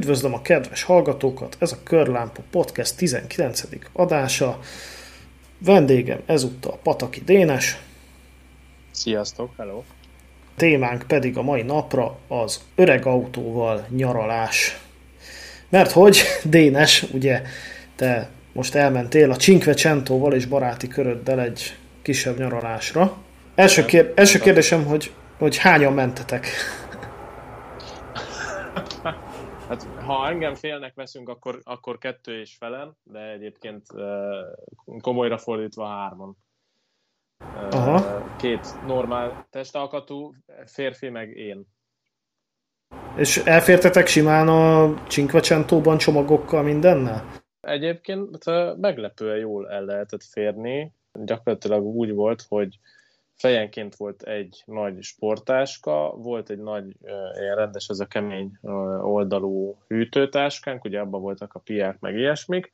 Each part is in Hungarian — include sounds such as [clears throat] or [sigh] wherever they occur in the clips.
Üdvözlöm a kedves hallgatókat, ez a Körlámpa Podcast 19. adása. Vendégem ezúttal Pataki Dénes. Sziasztok, hello! Témánk pedig a mai napra az öreg autóval nyaralás. Mert hogy, Dénes, ugye te most elmentél a Cinquecentóval és baráti köröddel egy kisebb nyaralásra. Első, kér, első kérdésem, hogy, hogy hányan mentetek? Hát, ha engem félnek veszünk, akkor, akkor kettő és felen, de egyébként komolyra fordítva hárman. Aha. Két normál testalkatú férfi, meg én. És elfértetek simán a Cinquecentóban csomagokkal mindennel? Egyébként meglepően jól el lehetett férni. Gyakorlatilag úgy volt, hogy fejenként volt egy nagy sportáska, volt egy nagy, ilyen rendes, ez a kemény oldalú hűtőtáskánk, ugye abban voltak a piák, meg ilyesmik,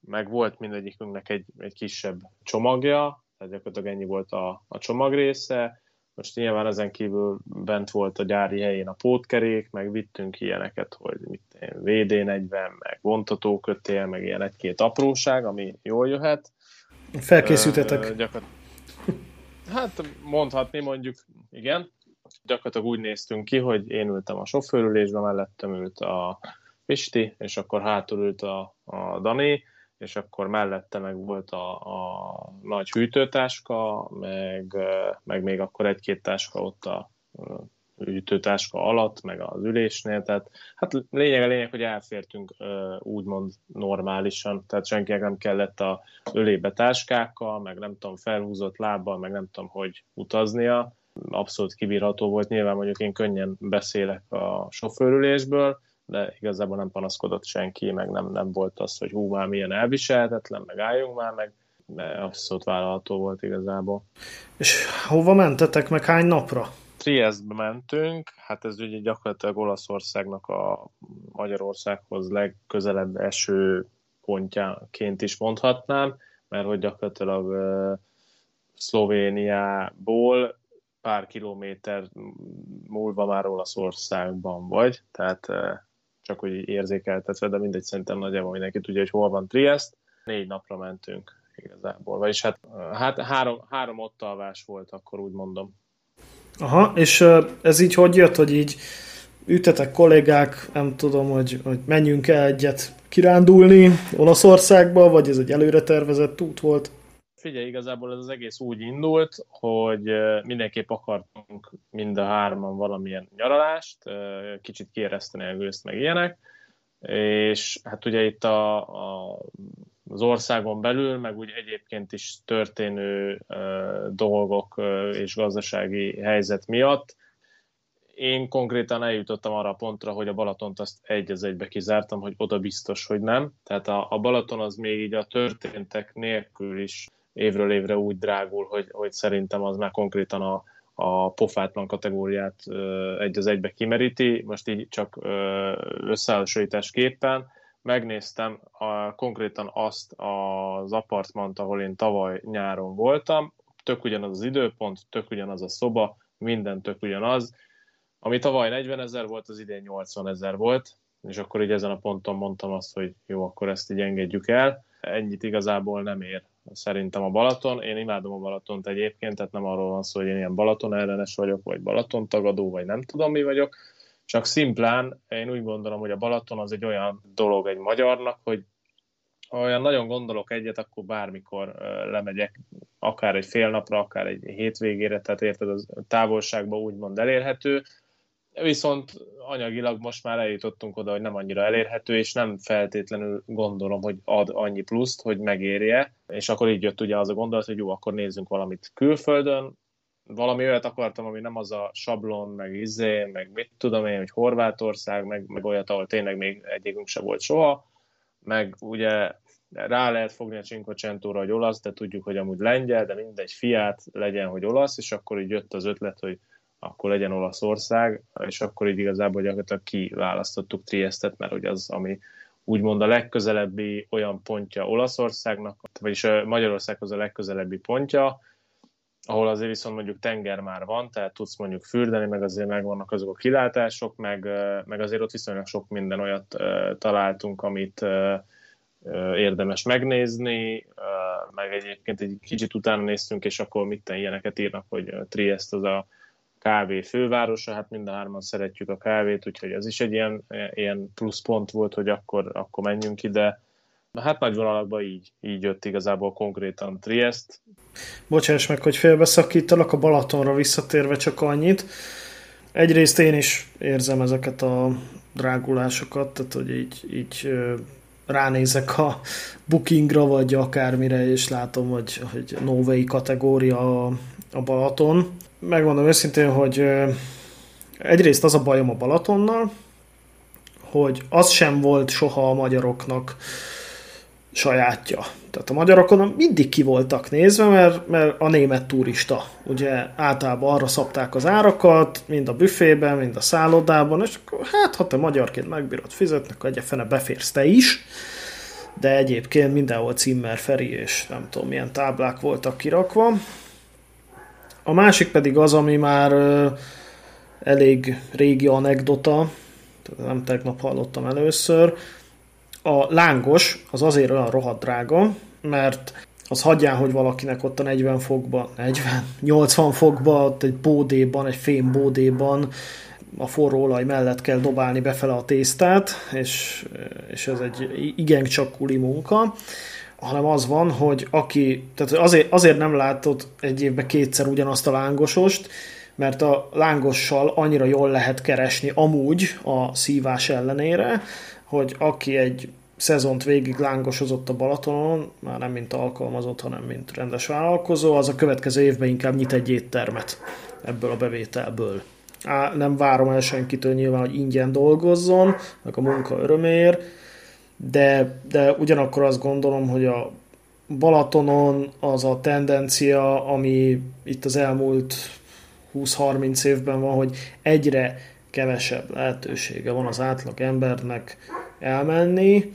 meg volt mindegyikünknek egy, egy kisebb csomagja, tehát gyakorlatilag ennyi volt a, a csomag része, most nyilván ezen kívül bent volt a gyári helyén a pótkerék, meg vittünk ilyeneket, hogy mit VD40, meg vontatókötél, meg ilyen egy-két apróság, ami jól jöhet. Felkészültetek. Uh, gyakor- Hát mondhatni mondjuk, igen. Gyakorlatilag úgy néztünk ki, hogy én ültem a sofőrülésbe, mellettem ült a Pisti, és akkor hátul ült a, a Dani, és akkor mellette meg volt a, a nagy hűtőtáska, meg, meg még akkor egy-két táska ott a hűtőtáska alatt, meg az ülésnél, tehát hát lényeg a lényeg, hogy elfértünk úgymond normálisan, tehát senkinek nem kellett a ölébe táskákkal, meg nem tudom, felhúzott lábbal, meg nem tudom, hogy utaznia, abszolút kibírható volt, nyilván mondjuk én könnyen beszélek a sofőrülésből, de igazából nem panaszkodott senki, meg nem, nem volt az, hogy hú, már milyen elviselhetetlen, meg álljunk már, meg. Abszolút vállalható volt igazából. És hova mentetek, meg hány napra? Triestbe mentünk, hát ez ugye gyakorlatilag Olaszországnak a Magyarországhoz legközelebb eső pontjaként is mondhatnám, mert hogy gyakorlatilag uh, Szlovéniából pár kilométer múlva már Olaszországban vagy, tehát csak hogy érzékeltetve, de mindegy, szerintem nagyjából mindenki tudja, hogy hol van Triest. Négy napra mentünk igazából, vagyis hát, hát három, három ott alvás volt, akkor úgy mondom. Aha, és ez így hogy jött, hogy így ütetek kollégák, nem tudom, hogy, hogy menjünk el egyet kirándulni Olaszországba, vagy ez egy előre tervezett út volt? Figyelj, igazából ez az egész úgy indult, hogy mindenképp akartunk mind a hárman valamilyen nyaralást, kicsit kiéreszteni a gőzt, meg ilyenek, és hát ugye itt a, a az országon belül, meg úgy egyébként is történő dolgok és gazdasági helyzet miatt. Én konkrétan eljutottam arra a pontra, hogy a Balatont azt egy az egybe kizártam, hogy oda biztos, hogy nem. Tehát a, a Balaton az még így a történtek nélkül is évről évre úgy drágul, hogy, hogy szerintem az már konkrétan a, a pofátlan kategóriát egy az egybe kimeríti. Most így csak összehasonlításképpen megnéztem a, konkrétan azt az apartmant, ahol én tavaly nyáron voltam, tök ugyanaz az időpont, tök ugyanaz a szoba, minden tök ugyanaz. Ami tavaly 40 ezer volt, az idén 80 ezer volt, és akkor így ezen a ponton mondtam azt, hogy jó, akkor ezt így engedjük el. Ennyit igazából nem ér szerintem a Balaton. Én imádom a Balatont egyébként, tehát nem arról van szó, hogy én ilyen Balaton ellenes vagyok, vagy Balaton tagadó, vagy nem tudom mi vagyok, csak szimplán én úgy gondolom, hogy a Balaton az egy olyan dolog egy magyarnak, hogy olyan nagyon gondolok egyet, akkor bármikor lemegyek, akár egy fél napra, akár egy hétvégére, tehát érted, az távolságban úgymond elérhető, viszont anyagilag most már eljutottunk oda, hogy nem annyira elérhető, és nem feltétlenül gondolom, hogy ad annyi pluszt, hogy megérje, és akkor így jött ugye az a gondolat, hogy jó, akkor nézzünk valamit külföldön, valami olyat akartam, ami nem az a sablon, meg izé, meg mit tudom én, hogy Horvátország, meg, meg olyat, ahol tényleg még egyikünk se volt soha, meg ugye rá lehet fogni a Cinquecentóra, hogy olasz, de tudjuk, hogy amúgy lengyel, de mindegy fiát legyen, hogy olasz, és akkor így jött az ötlet, hogy akkor legyen Olaszország, és akkor így igazából gyakorlatilag kiválasztottuk Triestet, mert hogy az, ami úgymond a legközelebbi olyan pontja Olaszországnak, vagyis Magyarországhoz a legközelebbi pontja, ahol azért viszont mondjuk tenger már van, tehát tudsz mondjuk fürdeni, meg azért megvannak azok a kilátások, meg, meg azért ott viszonylag sok minden olyat találtunk, amit érdemes megnézni, meg egyébként egy kicsit utána néztünk, és akkor mit ilyeneket írnak, hogy Triest az a kávé fővárosa, hát mind a hárman szeretjük a kávét, úgyhogy ez is egy ilyen, ilyen pluszpont volt, hogy akkor, akkor menjünk ide. Hát nagy vonalakban így, így jött igazából konkrétan Triest. Bocsáss meg, hogy félbeszakítalak a Balatonra visszatérve csak annyit. Egyrészt én is érzem ezeket a drágulásokat, tehát hogy így, így ránézek a bookingra, vagy akármire, és látom, hogy, hogy Novei kategória a Balaton. Megmondom őszintén, hogy egyrészt az a bajom a Balatonnal, hogy az sem volt soha a magyaroknak sajátja. Tehát a magyarokon mindig ki voltak nézve, mert, mert a német turista ugye általában arra szabták az árakat, mind a büfében, mind a szállodában, és akkor hát ha te magyarként megbírod fizetni, akkor egy fene beférsz te is, de egyébként mindenhol Zimmer, Feri és nem tudom milyen táblák voltak kirakva. A másik pedig az, ami már elég régi anekdota, nem tegnap hallottam először, a lángos az azért olyan rohadt drága, mert az hagyján, hogy valakinek ott a 40 fokban, 40, 80 fokban, ott egy bódéban, egy fém bódéban a forró olaj mellett kell dobálni befele a tésztát, és, és ez egy igen csak kuli munka, hanem az van, hogy aki, tehát azért, azért nem látod egy évben kétszer ugyanazt a lángosost, mert a lángossal annyira jól lehet keresni amúgy a szívás ellenére, hogy aki egy szezont végig lángosozott a Balatonon, már nem mint alkalmazott, hanem mint rendes vállalkozó, az a következő évben inkább nyit egy éttermet ebből a bevételből. Á, nem várom el senkitől nyilván, hogy ingyen dolgozzon, meg a munka öröméért, de, de ugyanakkor azt gondolom, hogy a Balatonon az a tendencia, ami itt az elmúlt 20-30 évben van, hogy egyre kevesebb lehetősége van az átlag embernek elmenni,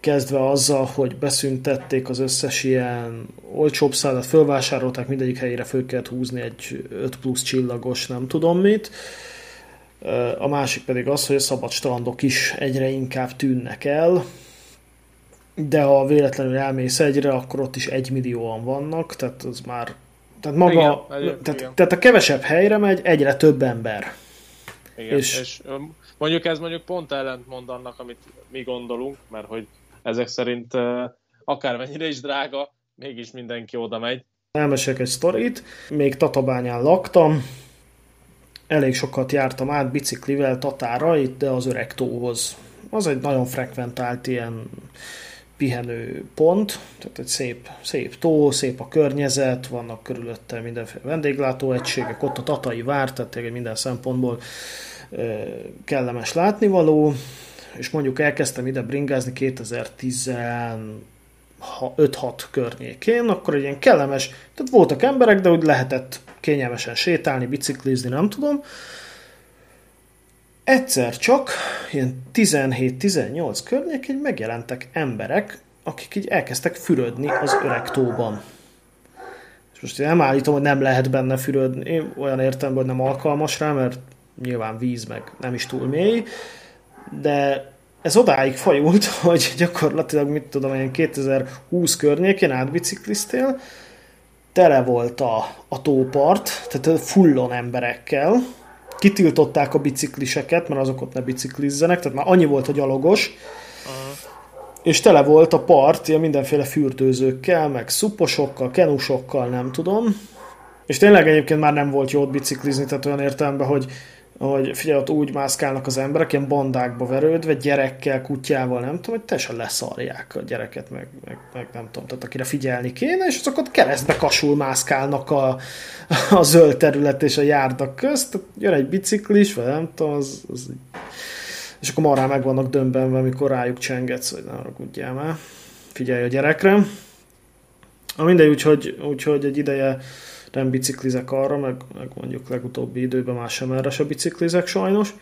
kezdve azzal, hogy beszüntették az összes ilyen olcsóbb szállat, fölvásárolták, mindegyik helyére föl kellett húzni egy 5 plusz csillagos, nem tudom mit. A másik pedig az, hogy a szabad strandok is egyre inkább tűnnek el, de ha véletlenül elmész egyre, akkor ott is egymillióan vannak, tehát az már tehát maga, igen, tehát, igen. tehát a kevesebb helyre megy, egyre több ember. Igen, és, és mondjuk ez mondjuk pont ellentmond annak, amit mi gondolunk, mert hogy ezek szerint akármennyire is drága, mégis mindenki oda megy. Elmesek egy sztorit, még Tatabányán laktam, elég sokat jártam át biciklivel Tatára, itt de az öreg tóhoz. Az egy nagyon frekventált ilyen pihenő pont, tehát egy szép, szép tó, szép a környezet, vannak körülötte mindenféle vendéglátóegységek, ott a Tatai vár, tehát minden szempontból kellemes látnivaló, és mondjuk elkezdtem ide bringázni 2015-6 környékén, akkor egy ilyen kellemes, tehát voltak emberek, de úgy lehetett kényelmesen sétálni, biciklizni, nem tudom. Egyszer csak, ilyen 17-18 környékén megjelentek emberek, akik így elkezdtek fürödni az öreg tóban. És most én nem állítom, hogy nem lehet benne fürödni, olyan értem, hogy nem alkalmas rá, mert nyilván víz, meg nem is túl mély, de ez odáig fajult, [laughs] hogy gyakorlatilag, mit tudom én, 2020 környékén átbicikliztél, tele volt a, a tópart, tehát fullon emberekkel, kitiltották a bicikliseket, mert azok ott ne biciklizzenek, tehát már annyi volt a gyalogos, uh-huh. és tele volt a part ilyen mindenféle fürdőzőkkel, meg szuposokkal, kenusokkal, nem tudom, és tényleg egyébként már nem volt jó biciklizni, tehát olyan értelemben, hogy hogy figyelj, ott úgy mászkálnak az emberek, ilyen bandákba verődve, gyerekkel, kutyával, nem tudom, hogy teljesen leszarják a gyereket, meg, meg, meg nem tudom, tehát akire figyelni kéne, és azok ott keresztbe kasul mászkálnak a, a zöld terület és a járdak közt, jön egy biciklis, vagy nem tudom, az, az és akkor marán meg vannak dömbenve, amikor rájuk csengetsz, hogy ne haragudjál már, figyelj a gyerekre. A mindegy, úgyhogy, úgyhogy egy ideje nem biciklizek arra, meg, meg mondjuk legutóbbi időben már sem erre se biciklizek sajnos.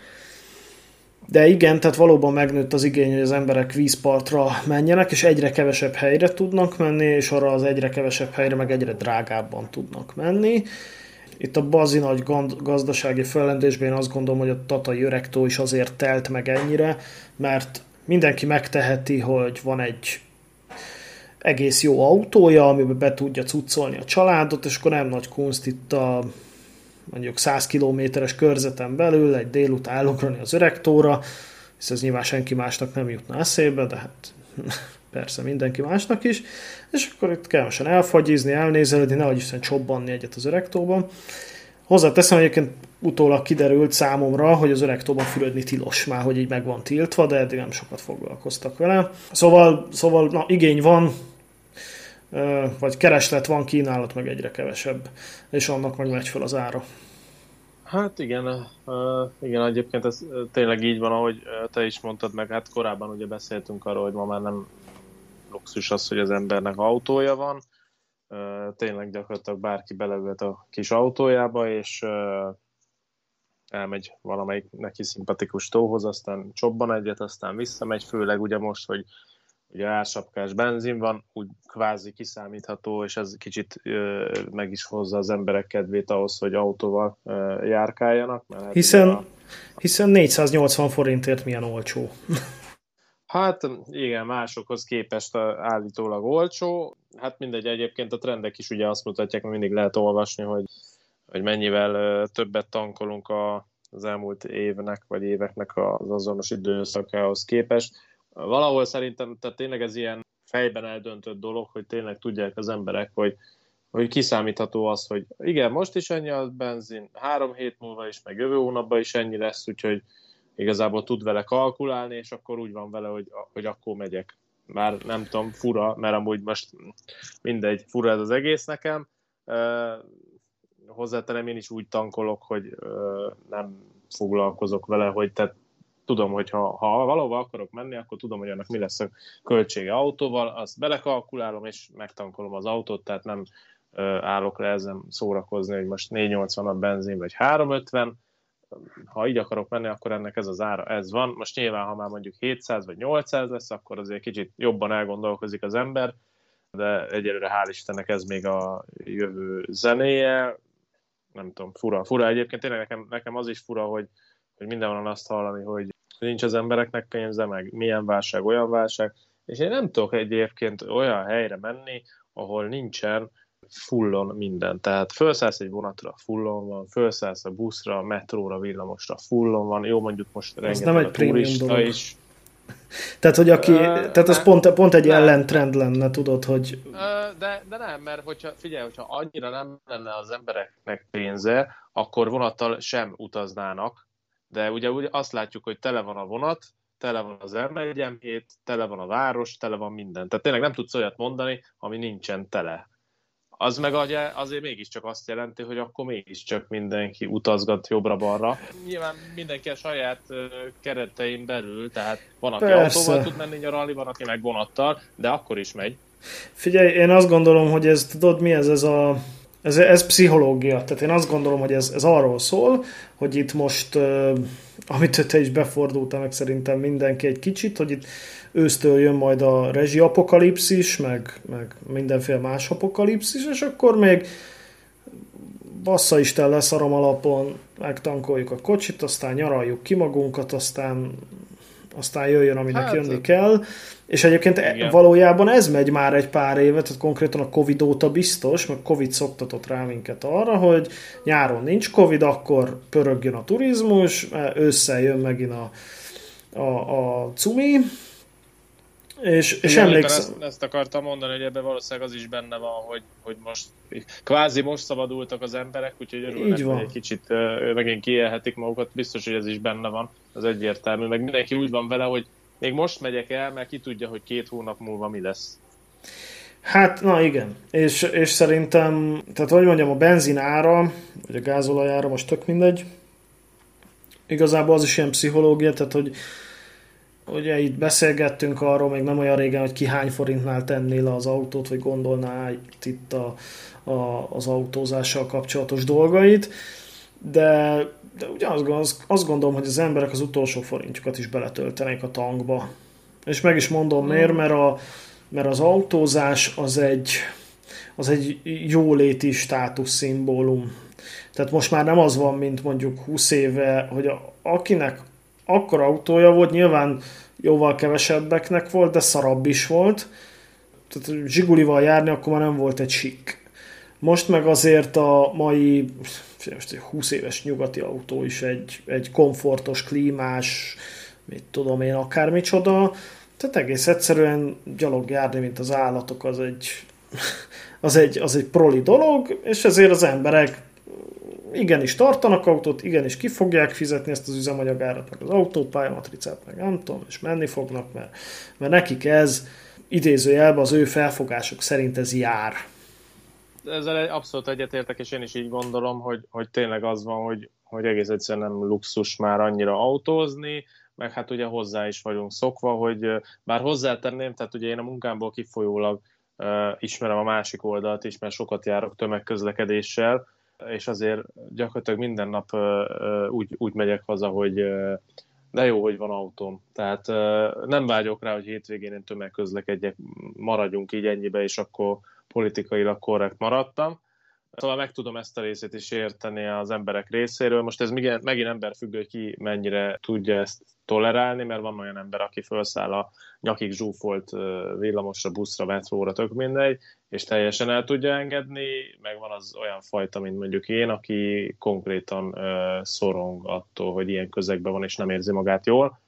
De igen, tehát valóban megnőtt az igény, hogy az emberek vízpartra menjenek, és egyre kevesebb helyre tudnak menni, és arra az egyre kevesebb helyre meg egyre drágábban tudnak menni. Itt a bazi nagy gazdasági fellendésben én azt gondolom, hogy a Tatai öregtó is azért telt meg ennyire, mert mindenki megteheti, hogy van egy egész jó autója, amiben be tudja cuccolni a családot, és akkor nem nagy kunst itt a mondjuk 100 kilométeres körzeten belül egy délután elugrani az öregtóra, hisz ez nyilván senki másnak nem jutna eszébe, de hát [laughs] persze mindenki másnak is, és akkor itt kellemesen elfagyizni, elnézelődni, nehogy Isten csobbanni egyet az öregtóban. Hozzáteszem, egyébként utólag kiderült számomra, hogy az öregtóban fürödni tilos, már hogy így meg van tiltva, de eddig nem sokat foglalkoztak vele. Szóval, szóval na, igény van, vagy kereslet van, kínálat meg egyre kevesebb, és annak meg megy fel az ára. Hát igen, igen, egyébként ez tényleg így van, ahogy te is mondtad meg, hát korábban ugye beszéltünk arról, hogy ma már nem luxus az, hogy az embernek autója van, tényleg gyakorlatilag bárki beleült a kis autójába, és elmegy valamelyik neki szimpatikus tóhoz, aztán csobban egyet, aztán visszamegy, főleg ugye most, hogy ugye ársapkás benzin van, úgy kvázi kiszámítható, és ez kicsit ö, meg is hozza az emberek kedvét ahhoz, hogy autóval ö, járkáljanak. Mert hát hiszen, a... hiszen 480 forintért milyen olcsó. Hát igen, másokhoz képest állítólag olcsó. Hát mindegy, egyébként a trendek is ugye azt mutatják, hogy mindig lehet olvasni, hogy, hogy mennyivel többet tankolunk a, az elmúlt évnek vagy éveknek az azonos időszakához képest valahol szerintem, tehát tényleg ez ilyen fejben eldöntött dolog, hogy tényleg tudják az emberek, hogy, hogy kiszámítható az, hogy igen, most is ennyi a benzin, három hét múlva is, meg jövő hónapban is ennyi lesz, úgyhogy igazából tud vele kalkulálni, és akkor úgy van vele, hogy, hogy akkor megyek. Már nem tudom, fura, mert amúgy most mindegy, fura ez az egész nekem. Hozzátenem, én is úgy tankolok, hogy nem foglalkozok vele, hogy tehát tudom, hogy ha, ha valahova akarok menni, akkor tudom, hogy annak mi lesz a költsége autóval, azt belekalkulálom, és megtankolom az autót, tehát nem ö, állok le ezen szórakozni, hogy most 480 a benzin, vagy 350, ha így akarok menni, akkor ennek ez az ára, ez van. Most nyilván, ha már mondjuk 700 vagy 800 lesz, akkor azért kicsit jobban elgondolkozik az ember, de egyelőre hál' Istennek ez még a jövő zenéje, nem tudom, fura. Fura egyébként tényleg nekem, nekem az is fura, hogy, hogy mindenhol azt hallani, hogy nincs az embereknek pénze, meg milyen válság, olyan válság, és én nem tudok egyébként olyan helyre menni, ahol nincsen fullon minden. Tehát felszállsz egy vonatra, fullon van, felszállsz a buszra, a metróra, villamosra, fullon van. Jó, mondjuk most rengeteg nem egy turista is. [laughs] Tehát, hogy aki, uh, tehát az pont, pont egy nem. ellentrend lenne, tudod, hogy... Uh, de, de nem, mert hogyha, figyelj, hogyha annyira nem lenne az embereknek pénze, akkor vonattal sem utaznának, de ugye, ugye azt látjuk, hogy tele van a vonat, tele van az m tele van a város, tele van minden. Tehát tényleg nem tudsz olyat mondani, ami nincsen tele. Az meg azért mégiscsak azt jelenti, hogy akkor mégiscsak mindenki utazgat jobbra-balra. Nyilván mindenki a saját keretein belül, tehát van, aki Persze. autóval tud menni nyaralni, van, aki meg vonattal, de akkor is megy. Figyelj, én azt gondolom, hogy ez, tudod mi ez, ez a ez, ez pszichológia. Tehát én azt gondolom, hogy ez, ez arról szól, hogy itt most, amit te is befordultál meg szerintem mindenki egy kicsit, hogy itt ősztől jön majd a rezsi apokalipszis, meg, meg mindenféle más apokalipszis, és akkor még bassza Isten leszarom alapon, megtankoljuk a kocsit, aztán nyaraljuk ki magunkat, aztán aztán jöjjön, aminek hát, jönni kell. És egyébként e- igen. valójában ez megy már egy pár évet, tehát konkrétan a Covid óta biztos, mert Covid szoktatott rá minket arra, hogy nyáron nincs Covid, akkor pörögjön a turizmus, ősszel jön megint a, a, a cumi, és, és emlékszem... Ezt, ezt akartam mondani, hogy ebben valószínűleg az is benne van, hogy, hogy most kvázi most szabadultak az emberek, úgyhogy örülnek, hogy egy kicsit uh, megint kiélhetik magukat. Biztos, hogy ez is benne van, az egyértelmű. Meg mindenki úgy van vele, hogy még most megyek el, mert ki tudja, hogy két hónap múlva mi lesz. Hát, na igen. És, és szerintem, tehát hogy mondjam, a benzin ára, vagy a gázolajára, most tök mindegy. Igazából az is ilyen pszichológia, tehát hogy ugye itt beszélgettünk arról még nem olyan régen, hogy ki hány forintnál tenné le az autót, vagy gondolná itt, a, a, az autózással kapcsolatos dolgait. de, de ugye azt, azt gondolom, hogy az emberek az utolsó forintjukat is beletöltenék a tankba. És meg is mondom miért, hmm. mert, a, mert az autózás az egy, az egy jóléti státuszszimbólum. Tehát most már nem az van, mint mondjuk 20 éve, hogy a, akinek akkor autója volt, nyilván jóval kevesebbeknek volt, de szarabb is volt. Tehát Zsigulival járni akkor már nem volt egy sik. Most meg azért a mai most egy 20 éves nyugati autó is egy, egy komfortos, klímás, mit tudom én, akármicsoda. Tehát egész egyszerűen gyalog járni, mint az állatok, az egy, [laughs] az egy, az egy proli dolog, és ezért az emberek igenis tartanak autót, igenis ki fogják fizetni ezt az üzemanyagárat, meg az autópályamatricát, meg nem tudom, és menni fognak, mert, mert nekik ez idézőjelben az ő felfogásuk szerint ez jár. Ezzel abszolút egyetértek, és én is így gondolom, hogy, hogy tényleg az van, hogy, hogy egész egyszerűen nem luxus már annyira autózni, meg hát ugye hozzá is vagyunk szokva, hogy bár hozzátenném, tehát ugye én a munkámból kifolyólag uh, ismerem a másik oldalt is, mert sokat járok tömegközlekedéssel, és azért gyakorlatilag minden nap úgy, úgy megyek haza, hogy de jó, hogy van autóm. Tehát nem vágyok rá, hogy hétvégén én tömegközlekedjek, maradjunk így ennyibe, és akkor politikailag korrekt maradtam. Szóval meg tudom ezt a részét is érteni az emberek részéről. Most ez megint emberfüggő, hogy ki mennyire tudja ezt tolerálni, mert van olyan ember, aki felszáll a nyakig zsúfolt villamosra, buszra, metróra, tök mindegy, és teljesen el tudja engedni, meg van az olyan fajta, mint mondjuk én, aki konkrétan szorong attól, hogy ilyen közegben van, és nem érzi magát jól.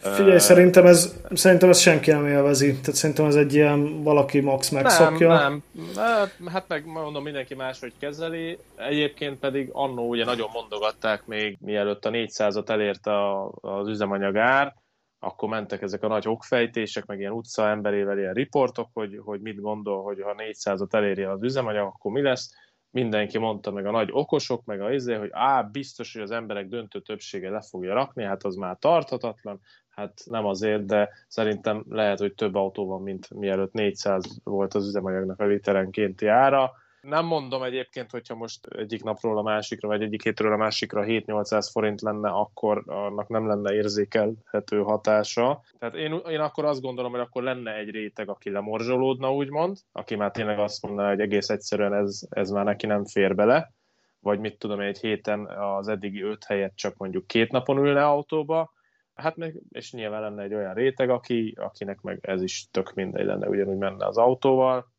Figyelj, szerintem ez, szerintem ez senki nem élvezi. Tehát szerintem ez egy ilyen valaki max megszokja. Nem, nem. Hát meg mondom, mindenki máshogy kezeli. Egyébként pedig annó ugye nagyon mondogatták még, mielőtt a 400-at elérte az üzemanyag ár, akkor mentek ezek a nagy okfejtések, meg ilyen utca emberével ilyen riportok, hogy, hogy mit gondol, hogy ha 400-at eléri az üzemanyag, akkor mi lesz mindenki mondta, meg a nagy okosok, meg a izé, hogy á, biztos, hogy az emberek döntő többsége le fogja rakni, hát az már tarthatatlan, hát nem azért, de szerintem lehet, hogy több autó van, mint mielőtt 400 volt az üzemanyagnak a literenkénti ára, nem mondom egyébként, hogyha most egyik napról a másikra, vagy egyik hétről a másikra 7-800 forint lenne, akkor annak nem lenne érzékelhető hatása. Tehát én, én akkor azt gondolom, hogy akkor lenne egy réteg, aki lemorzsolódna, úgymond, aki már tényleg azt mondaná, hogy egész egyszerűen ez, ez már neki nem fér bele, vagy mit tudom, egy héten az eddigi öt helyet csak mondjuk két napon ülne autóba, hát meg, és nyilván lenne egy olyan réteg, aki, akinek meg ez is tök mindegy lenne, ugyanúgy menne az autóval,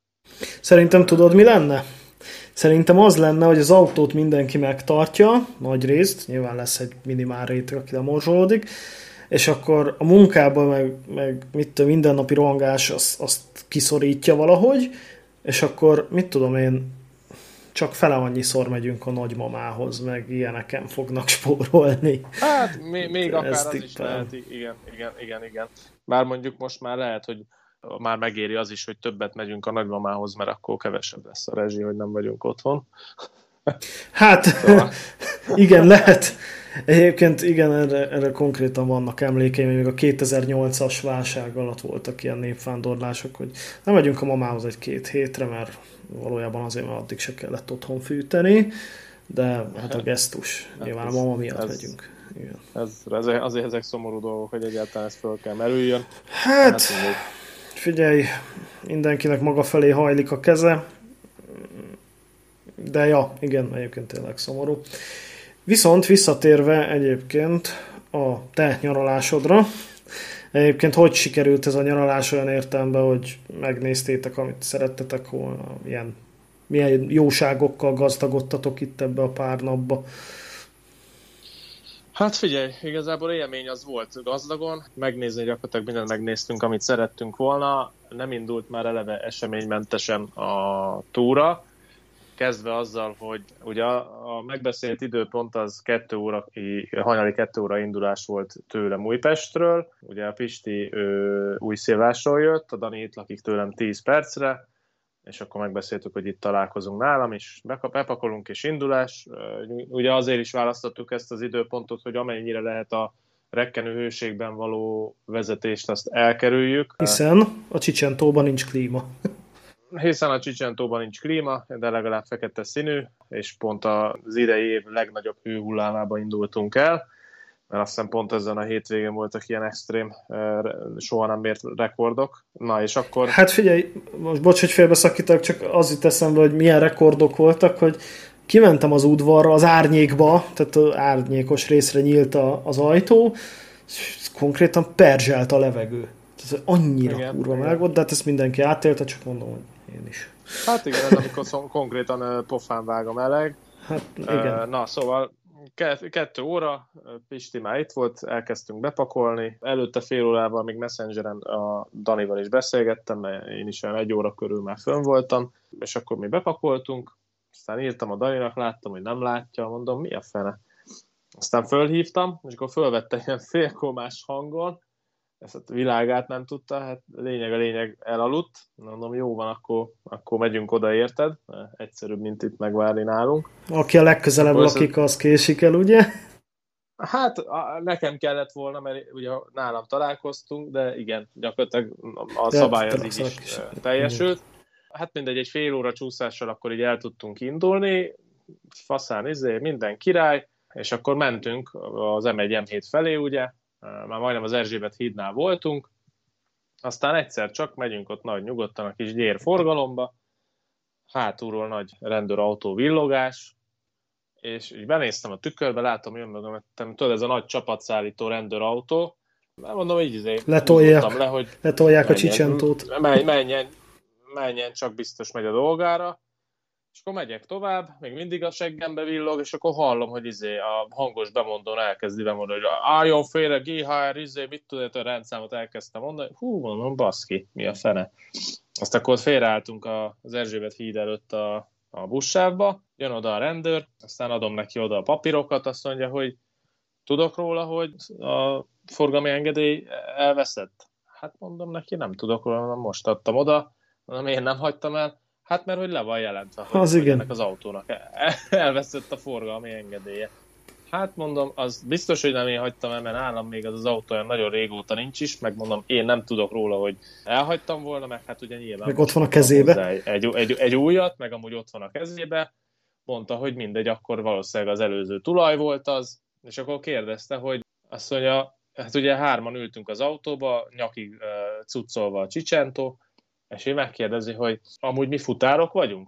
Szerintem tudod, mi lenne? Szerintem az lenne, hogy az autót mindenki megtartja, nagy részt, nyilván lesz egy minimál réteg, aki lemorzsolódik, és akkor a munkában meg, meg mit tudom, mindennapi rohangás azt, azt kiszorítja valahogy, és akkor mit tudom én, csak fele annyiszor megyünk a nagymamához, meg ilyeneken fognak spórolni. Hát még, még akár az is lehet, igen, igen, igen, igen. Bár mondjuk most már lehet, hogy már megéri az is, hogy többet megyünk a nagymamához, mert akkor kevesebb lesz a rezsi, hogy nem vagyunk otthon. Hát, szóval. [laughs] igen, lehet. Egyébként igen, erre, erre konkrétan vannak emlékeim, még a 2008-as válság alatt voltak ilyen népvándorlások, hogy nem megyünk a mamához egy-két hétre, mert valójában azért, mert addig se kellett otthon fűteni, de hát a gesztus, hát nyilván ez, a mama miatt ez, megyünk. Igen. Ez, ez, azért ezek szomorú dolgok, hogy egyáltalán ez föl kell merüljön. Hát, hát figyelj, mindenkinek maga felé hajlik a keze, de ja, igen, egyébként tényleg szomorú. Viszont visszatérve egyébként a te nyaralásodra, egyébként hogy sikerült ez a nyaralás olyan értelemben, hogy megnéztétek, amit szerettetek volna, milyen, milyen jóságokkal gazdagodtatok itt ebbe a pár napba? Hát figyelj, igazából élmény az volt gazdagon, megnézni gyakorlatilag mindent megnéztünk, amit szerettünk volna, nem indult már eleve eseménymentesen a túra, kezdve azzal, hogy ugye a, megbeszélt időpont az 2 óra, hajnali 2 óra indulás volt tőlem Újpestről, ugye a Pisti ő, új szélvásról jött, a Dani itt lakik tőlem 10 percre, és akkor megbeszéltük, hogy itt találkozunk nálam, és bepakolunk, és indulás. Ugye azért is választottuk ezt az időpontot, hogy amennyire lehet a rekkenő hőségben való vezetést, azt elkerüljük. Hiszen a Csicsentóban nincs klíma. [laughs] hiszen a Csicsentóban nincs klíma, de legalább fekete színű, és pont az idei év legnagyobb hőhullámába indultunk el, mert azt hiszem pont ezen a hétvégén voltak ilyen extrém, soha nem mért rekordok. Na és akkor... Hát figyelj, most bocs, hogy félbeszakítok, csak az itt eszembe, hogy milyen rekordok voltak, hogy kimentem az udvarra, az árnyékba, tehát az árnyékos részre nyílt a, az ajtó, és konkrétan perzselt a levegő. Ez annyira igen, kurva meg volt, de hát ezt mindenki átélte, csak mondom, hogy én is. Hát igen, ez amikor szom, konkrétan pofán vág a meleg. Hát igen. Na, szóval kettő óra, Pisti már itt volt, elkezdtünk bepakolni. Előtte fél órával még Messengeren a Danival is beszélgettem, mert én is olyan egy óra körül már fönn voltam, és akkor mi bepakoltunk, aztán írtam a Daninak, láttam, hogy nem látja, mondom, mi a fene? Aztán fölhívtam, és akkor fölvette ilyen félkomás hangon, ezt a világát nem tudta, hát lényeg a lényeg elaludt, mondom, jó van, akkor, akkor megyünk oda, érted? Egyszerűbb, mint itt megvárni nálunk. Aki a legközelebb akkor lakik, az késik el, ugye? Hát nekem kellett volna, mert ugye nálam találkoztunk, de igen, gyakorlatilag a szabály az így is, is teljesült. Hát mindegy, egy fél óra csúszással akkor így el tudtunk indulni, faszán izé, minden király, és akkor mentünk az M1 M7 felé, ugye, már majdnem az Erzsébet hídnál voltunk, aztán egyszer csak megyünk ott nagy nyugodtan a kis gyér forgalomba, hátulról nagy rendőrautó villogás, és így benéztem a tükörbe, látom, jön meg, tudod, ez a nagy csapatszállító rendőrautó, mert mondom, így izé, letolják, le, hogy letolják menjen, a csicsentót. Menjen, menjen, menjen, csak biztos megy a dolgára, és akkor megyek tovább, még mindig a seggembe villog, és akkor hallom, hogy izé a hangos bemondón elkezdi bemondani, hogy álljon félre, GHR, izé, mit tudod, a rendszámot elkezdtem mondani. Hú, mondom, baszki, mi a fene. Azt akkor félreálltunk az Erzsébet híd előtt a, a buszsávba, jön oda a rendőr, aztán adom neki oda a papírokat, azt mondja, hogy tudok róla, hogy a forgalmi engedély elveszett. Hát mondom neki, nem tudok róla, most adtam oda, mondom, én nem hagytam el, Hát mert hogy le van jelentve, hogy, az hogy igen. ennek az autónak [laughs] elveszett a forgalmi engedélye. Hát mondom, az biztos, hogy nem én hagytam el, mert nálam még az az autó olyan nagyon régóta nincs is, meg mondom, én nem tudok róla, hogy elhagytam volna, meg hát ugye nyilván... Meg ott van a kezébe. Egy, egy, egy, egy újat, meg amúgy ott van a kezébe, mondta, hogy mindegy, akkor valószínűleg az előző tulaj volt az, és akkor kérdezte, hogy azt mondja, hát ugye hárman ültünk az autóba, nyakig uh, cuccolva a Csicsentó, és én megkérdezi, hogy amúgy mi futárok vagyunk?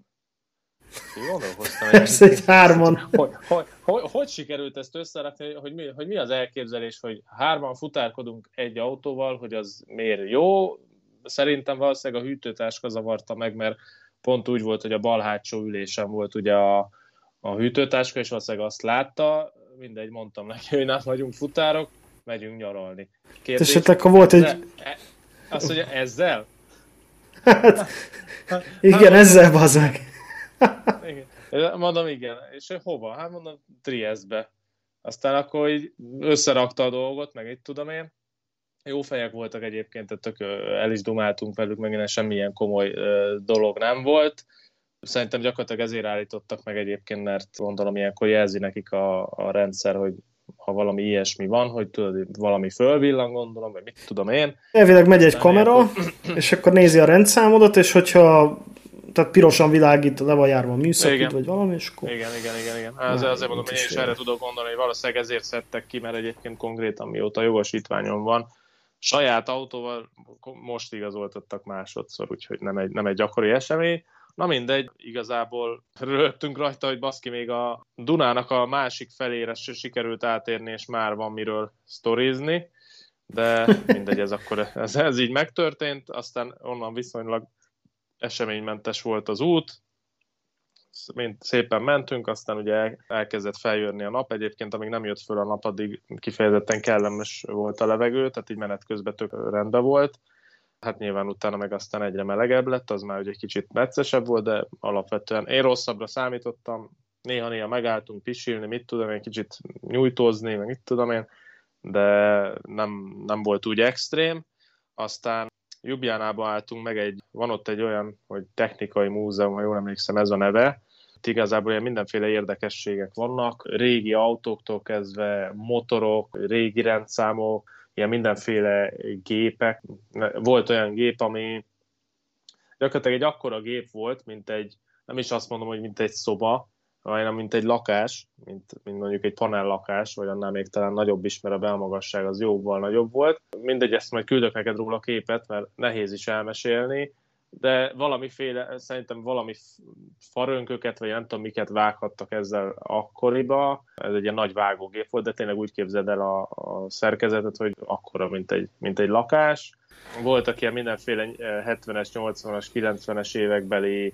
Persze, [laughs] egy hárman. Hogy, hogy, hogy, hogy sikerült ezt összerakni, hogy mi, hogy mi az elképzelés, hogy hárman futárkodunk egy autóval, hogy az miért jó? Szerintem valószínűleg a hűtőtáska zavarta meg, mert pont úgy volt, hogy a bal hátsó ülésen volt ugye a, a hűtőtáska, és valószínűleg azt látta, mindegy, mondtam neki, hogy nem vagyunk futárok, megyünk nyaralni. Kérdés, és akkor volt egy... E, azt mondja, ezzel? Hát, igen, ezzel bazd meg. igen. Mondom, igen. És hova? Hát mondom, Triestbe. Aztán akkor így összerakta a dolgot, meg itt tudom én. Jó fejek voltak egyébként, tehát tök el is dumáltunk velük, meg semmilyen komoly dolog nem volt. Szerintem gyakorlatilag ezért állítottak meg egyébként, mert gondolom ilyenkor jelzi nekik a, a rendszer, hogy ha valami ilyesmi van, hogy tudod, valami fölvillan, gondolom, vagy mit tudom én. Elvileg megy egy kamera, akkor... [clears throat] és akkor nézi a rendszámodat, és hogyha tehát pirosan világít, le van járva a műszakit, vagy valami, és akkor... Igen, igen, igen, igen. Ez, azért, azért mondom, hogy én is erre tudok gondolni, hogy valószínűleg ezért szedtek ki, mert egyébként konkrétan mióta jogosítványom van, saját autóval most igazoltattak másodszor, úgyhogy nem egy, nem egy gyakori esemény. Na mindegy, igazából rögtünk rajta, hogy baszki még a Dunának a másik felére se sikerült átérni, és már van miről sztorizni, de [laughs] mindegy, ez akkor ez, ez így megtörtént, aztán onnan viszonylag eseménymentes volt az út, mint szépen mentünk, aztán ugye elkezdett feljönni a nap, egyébként amíg nem jött föl a nap, addig kifejezetten kellemes volt a levegő, tehát így menet közben tök rendben volt, hát nyilván utána meg aztán egyre melegebb lett, az már ugye kicsit meccesebb volt, de alapvetően én rosszabbra számítottam, néha-néha megálltunk pisilni, mit tudom én, kicsit nyújtózni, meg mit tudom én, de nem, nem volt úgy extrém. Aztán Jubjánába álltunk meg egy, van ott egy olyan, hogy technikai múzeum, ha jól emlékszem, ez a neve, itt igazából ilyen mindenféle érdekességek vannak, régi autóktól kezdve motorok, régi rendszámok, ilyen mindenféle gépek. Volt olyan gép, ami gyakorlatilag egy akkora gép volt, mint egy, nem is azt mondom, hogy mint egy szoba, hanem mint egy lakás, mint, mint mondjuk egy panel lakás, vagy annál még talán nagyobb is, mert a belmagasság az jóval nagyobb volt. Mindegy, ezt majd küldök neked róla képet, mert nehéz is elmesélni, de valamiféle, szerintem valami farönköket, vagy nem tudom miket vághattak ezzel akkoriba. Ez egy ilyen nagy vágógép volt, de tényleg úgy képzeld el a, a szerkezetet, hogy akkora, mint egy, mint egy lakás. Voltak ilyen mindenféle 70-es, 80-as, 90-es évekbeli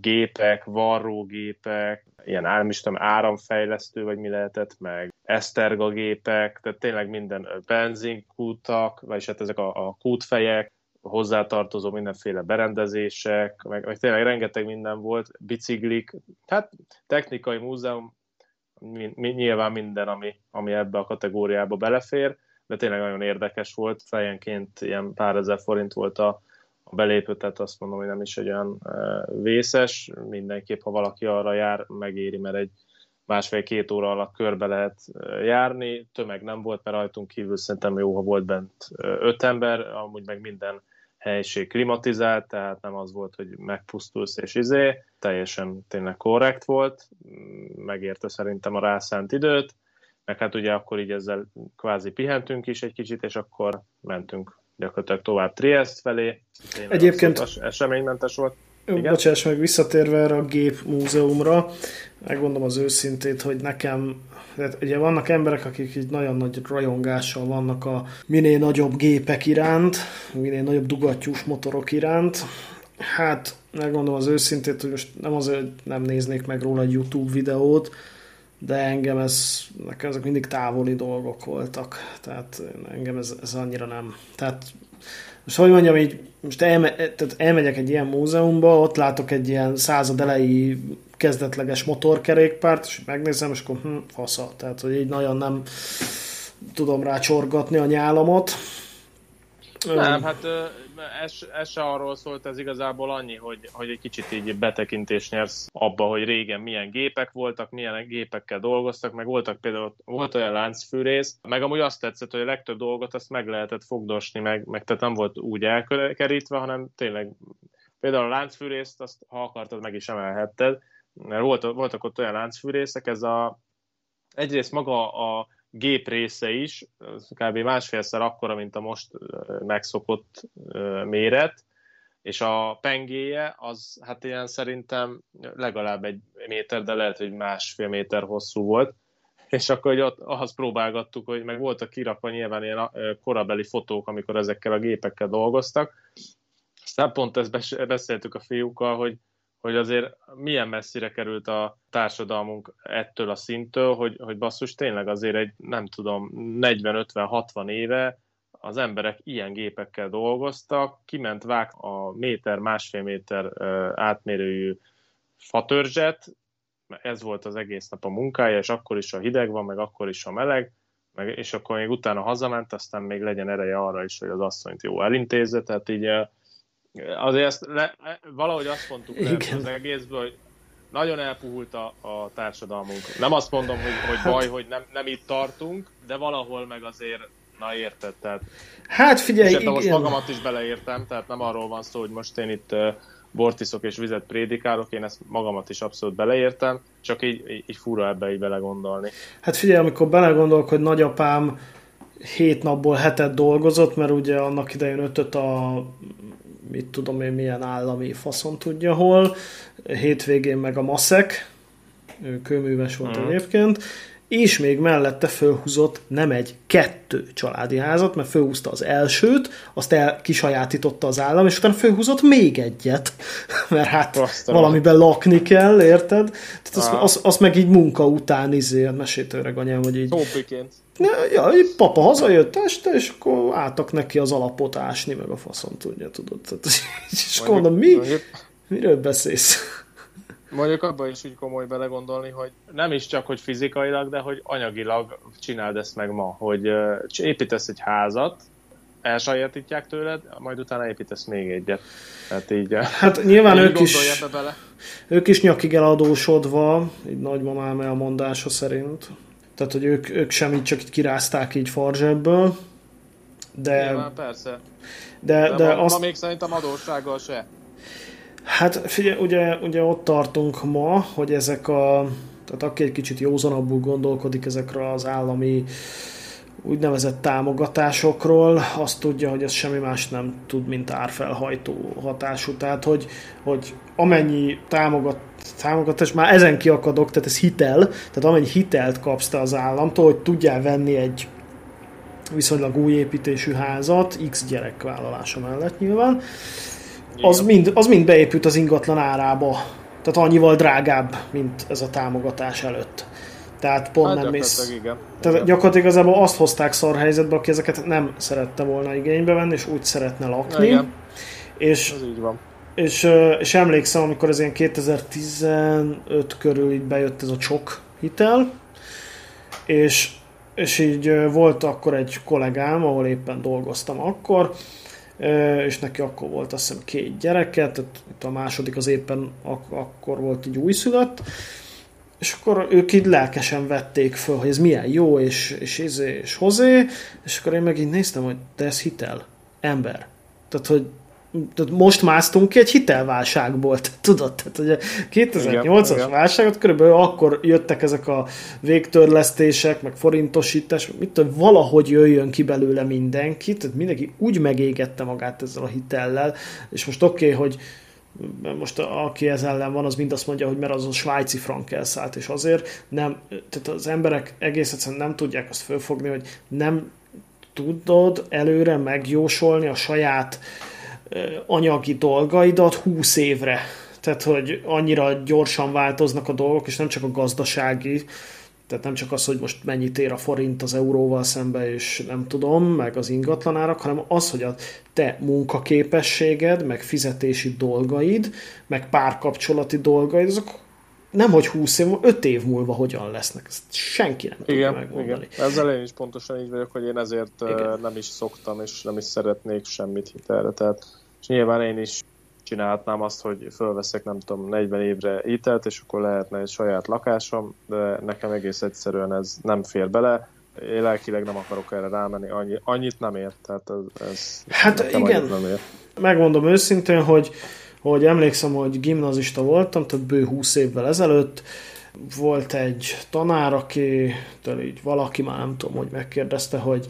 gépek, varrógépek, ilyen nem is tudom, áramfejlesztő, vagy mi lehetett, meg eszterga gépek, tehát tényleg minden benzinkútak, vagyis hát ezek a, a kútfejek, hozzátartozó mindenféle berendezések, meg, meg tényleg rengeteg minden volt, biciklik, hát technikai múzeum, mi, mi, nyilván minden, ami, ami ebbe a kategóriába belefér, de tényleg nagyon érdekes volt, fejenként ilyen pár ezer forint volt a, a belépő, tehát azt mondom, hogy nem is egy olyan vészes, mindenképp, ha valaki arra jár, megéri, mert egy másfél-két óra alatt körbe lehet járni, tömeg nem volt, mert rajtunk kívül szerintem jó, ha volt bent öt ember, amúgy meg minden helység klimatizált, tehát nem az volt, hogy megpusztulsz és izé, teljesen tényleg korrekt volt, megérte szerintem a rászánt időt, meg hát ugye akkor így ezzel kvázi pihentünk is egy kicsit, és akkor mentünk gyakorlatilag tovább Triest felé. Tényleg Egyébként eseménymentes volt. Igen? Bocsáss meg, visszatérve erre a gép múzeumra, megmondom az őszintét, hogy nekem, tehát ugye vannak emberek, akik így nagyon nagy rajongással vannak a minél nagyobb gépek iránt, minél nagyobb dugattyús motorok iránt. Hát, megmondom az őszintét, hogy most nem azért, hogy nem néznék meg róla egy YouTube videót, de engem ez, nekem ezek mindig távoli dolgok voltak, tehát engem ez, ez annyira nem. Tehát most hogy mondjam, így most elme, tehát elmegyek egy ilyen múzeumba, ott látok egy ilyen század elejé kezdetleges motorkerékpárt, és megnézem, és akkor hm, fasza. Tehát, hogy így nagyon nem tudom rá csorgatni a nyálamot. Nem, hát ez, ez se arról szólt, ez igazából annyi, hogy, hogy egy kicsit így betekintést nyersz abba, hogy régen milyen gépek voltak, milyen gépekkel dolgoztak, meg voltak például, volt olyan láncfűrész, meg amúgy azt tetszett, hogy a legtöbb dolgot azt meg lehetett fogdosni, meg, meg tehát nem volt úgy elkerítve, hanem tényleg például a láncfűrészt, azt ha akartad, meg is emelhetted, mert volt, voltak ott olyan láncfűrészek, ez a egyrészt maga a gép része is, kb. másfélszer akkora, mint a most megszokott méret, és a pengéje az hát ilyen szerintem legalább egy méter, de lehet, hogy másfél méter hosszú volt, és akkor hogy ott ahhoz próbálgattuk, hogy meg voltak kirakva nyilván ilyen korabeli fotók, amikor ezekkel a gépekkel dolgoztak. Aztán pont ezt beszéltük a fiúkkal, hogy hogy azért milyen messzire került a társadalmunk ettől a szinttől, hogy, hogy basszus tényleg azért egy, nem tudom, 40-50-60 éve az emberek ilyen gépekkel dolgoztak, kiment vág a méter, másfél méter átmérőjű fatörzset, ez volt az egész nap a munkája, és akkor is a hideg van, meg akkor is a meleg, meg, és akkor még utána hazament, aztán még legyen ereje arra is, hogy az asszonyt jó elintézze, tehát így azért ezt le, valahogy azt mondtuk le az egészből, hogy nagyon elpuhult a, a társadalmunk. Nem azt mondom, hogy, hogy baj, hogy nem, nem itt tartunk, de valahol meg azért, na érted, tehát... Hát figyelj, és igen. most magamat is beleértem, tehát nem arról van szó, hogy most én itt uh, bortiszok és vizet prédikálok, én ezt magamat is abszolút beleértem, csak így, így fura ebbe így belegondolni. Hát figyelj, amikor belegondolok, hogy nagyapám hét napból hetet dolgozott, mert ugye annak idején ötöt a mit tudom én, milyen állami faszon tudja hol, hétvégén meg a Maszek, ő kőműves volt mm. egyébként, és még mellette fölhúzott nem egy, kettő családi házat, mert fölhúzta az elsőt, azt el kisajátította az állam, és utána fölhúzott még egyet, [laughs] mert hát Aztán valamiben lakni kell, érted? Tehát azt, azt, azt meg így munka után izé, hát mesélt öreg anyám, hogy így... Tópiként. Ja, papa hazajött este, és akkor álltak neki az alapot ásni, meg a faszon tudja, tudod. Tehát, és akkor mondom, mi? Miről beszélsz? Mondjuk abban is úgy komoly belegondolni, hogy nem is csak, hogy fizikailag, de hogy anyagilag csináld ezt meg ma, hogy építesz egy házat, elsajátítják tőled, majd utána építesz még egyet. Tehát így, hát nyilván ők is, bele. ők is nyakig eladósodva, így nagymamám elmondása szerint. Tehát, hogy ők, ők semmit csak itt kirázták így farzsebből, De, Nyilván, persze. De, de, de ma, azt... ma még szerintem adóssággal se. Hát figyelj, ugye, ugye ott tartunk ma, hogy ezek a, tehát aki egy kicsit józanabbul gondolkodik ezekről az állami úgynevezett támogatásokról, azt tudja, hogy ez semmi más nem tud, mint árfelhajtó hatású. Tehát, hogy, hogy amennyi támogat, támogatás, már ezen kiakadok, tehát ez hitel, tehát amennyi hitelt kapsz te az államtól, hogy tudjál venni egy viszonylag új építésű házat, x gyerek vállalása mellett nyilván, az mind, az mind beépült az ingatlan árába. Tehát annyival drágább, mint ez a támogatás előtt. Tehát pont hát nem mész. Igen. Tehát gyakorlatilag igazából azt hozták szar helyzetbe, aki ezeket nem szerette volna igénybe venni, és úgy szeretne lakni. Igen. És, ez így van. És, és emlékszem, amikor ez ilyen 2015 körül így bejött ez a csok hitel, és, és így volt akkor egy kollégám, ahol éppen dolgoztam akkor, és neki akkor volt azt hiszem két gyereke, tehát a második az éppen ak- akkor volt így újszülött, és akkor ők így lelkesen vették föl, hogy ez milyen jó, és, és izé, és hozé, és akkor én meg így néztem, hogy de ez hitel, ember. Tehát, hogy tehát most másztunk ki egy hitelválságból, tudod? Tehát ugye 2008-as válságot körülbelül akkor jöttek ezek a végtörlesztések, meg forintosítás, mit tudom, valahogy jöjjön ki belőle mindenki, tehát mindenki úgy megégette magát ezzel a hitellel, és most oké, okay, hogy most aki ez ellen van, az mind azt mondja, hogy mert az a svájci frank elszállt, és azért nem, tehát az emberek egész egyszerűen nem tudják azt fölfogni, hogy nem tudod előre megjósolni a saját anyagi dolgaidat 20 évre. Tehát, hogy annyira gyorsan változnak a dolgok, és nem csak a gazdasági, tehát nem csak az, hogy most mennyit ér a forint az euróval szembe, és nem tudom, meg az ingatlanárak, hanem az, hogy a te munkaképességed, meg fizetési dolgaid, meg párkapcsolati dolgaid, azok nem hogy 20 év, 5 év múlva hogyan lesznek. Ezt senki nem igen, tudja megmondani. Igen. Ezzel én is pontosan így vagyok, hogy én ezért igen. nem is szoktam, és nem is szeretnék semmit hitelre. Tehát, és nyilván én is csinálhatnám azt, hogy fölveszek, nem tudom, 40 évre hitelt, és akkor lehetne egy saját lakásom, de nekem egész egyszerűen ez nem fér bele. Én lelkileg nem akarok erre rámenni, annyi, annyit nem ér. Tehát ez, ez hát igen, nem ér. megmondom őszintén, hogy hogy emlékszem, hogy gimnazista voltam, tehát bő 20 évvel ezelőtt, volt egy tanár, aki, így valaki már nem tudom, hogy megkérdezte, hogy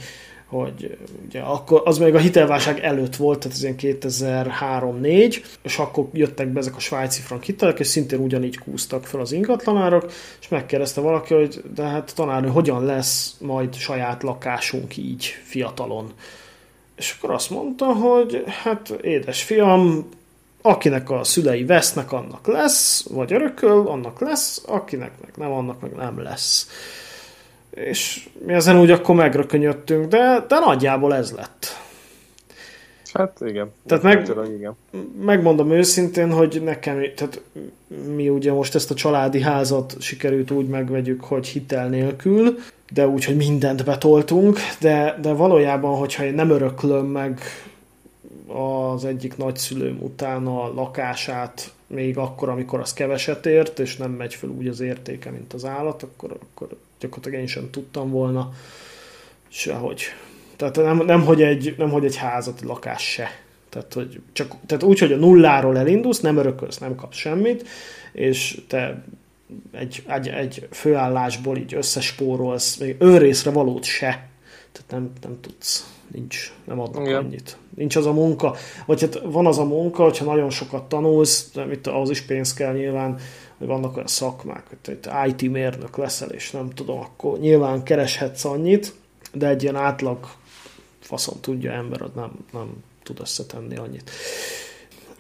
hogy ugye akkor, az még a hitelválság előtt volt, tehát ez ilyen 2003-4, és akkor jöttek be ezek a svájci frank hitelek, és szintén ugyanígy kúztak fel az ingatlanárok, és megkérdezte valaki, hogy de hát tanárnő, hogyan lesz majd saját lakásunk így fiatalon? És akkor azt mondta, hogy hát édes fiam, akinek a szülei vesznek, annak lesz, vagy örököl, annak lesz, akinek meg nem, annak meg nem lesz. És mi ezen úgy akkor megrökönyödtünk, de, de nagyjából ez lett. Hát igen. Tehát meg, igen. megmondom őszintén, hogy nekem, tehát mi ugye most ezt a családi házat sikerült úgy megvegyük, hogy hitel nélkül, de úgy, hogy mindent betoltunk, de, de valójában, hogyha én nem öröklöm meg az egyik nagyszülőm után a lakását még akkor, amikor az keveset ért, és nem megy fel úgy az értéke, mint az állat, akkor, akkor gyakorlatilag én sem tudtam volna sehogy. Tehát nem, nem, hogy, egy, nem hogy egy házat, lakás se. Tehát, hogy csak, tehát úgy, hogy a nulláról elindulsz, nem örökölsz, nem kapsz semmit, és te egy, egy, egy főállásból így összespórolsz, még önrészre valót se. Tehát nem, nem tudsz nincs, nem adnak Igen. annyit. Nincs az a munka, vagy hát van az a munka, hogyha nagyon sokat tanulsz, de mit, ahhoz is pénz kell nyilván, vannak olyan szakmák, hogy te IT mérnök leszel, és nem tudom, akkor nyilván kereshetsz annyit, de egy ilyen átlag faszon tudja ember, az nem, nem tud összetenni annyit.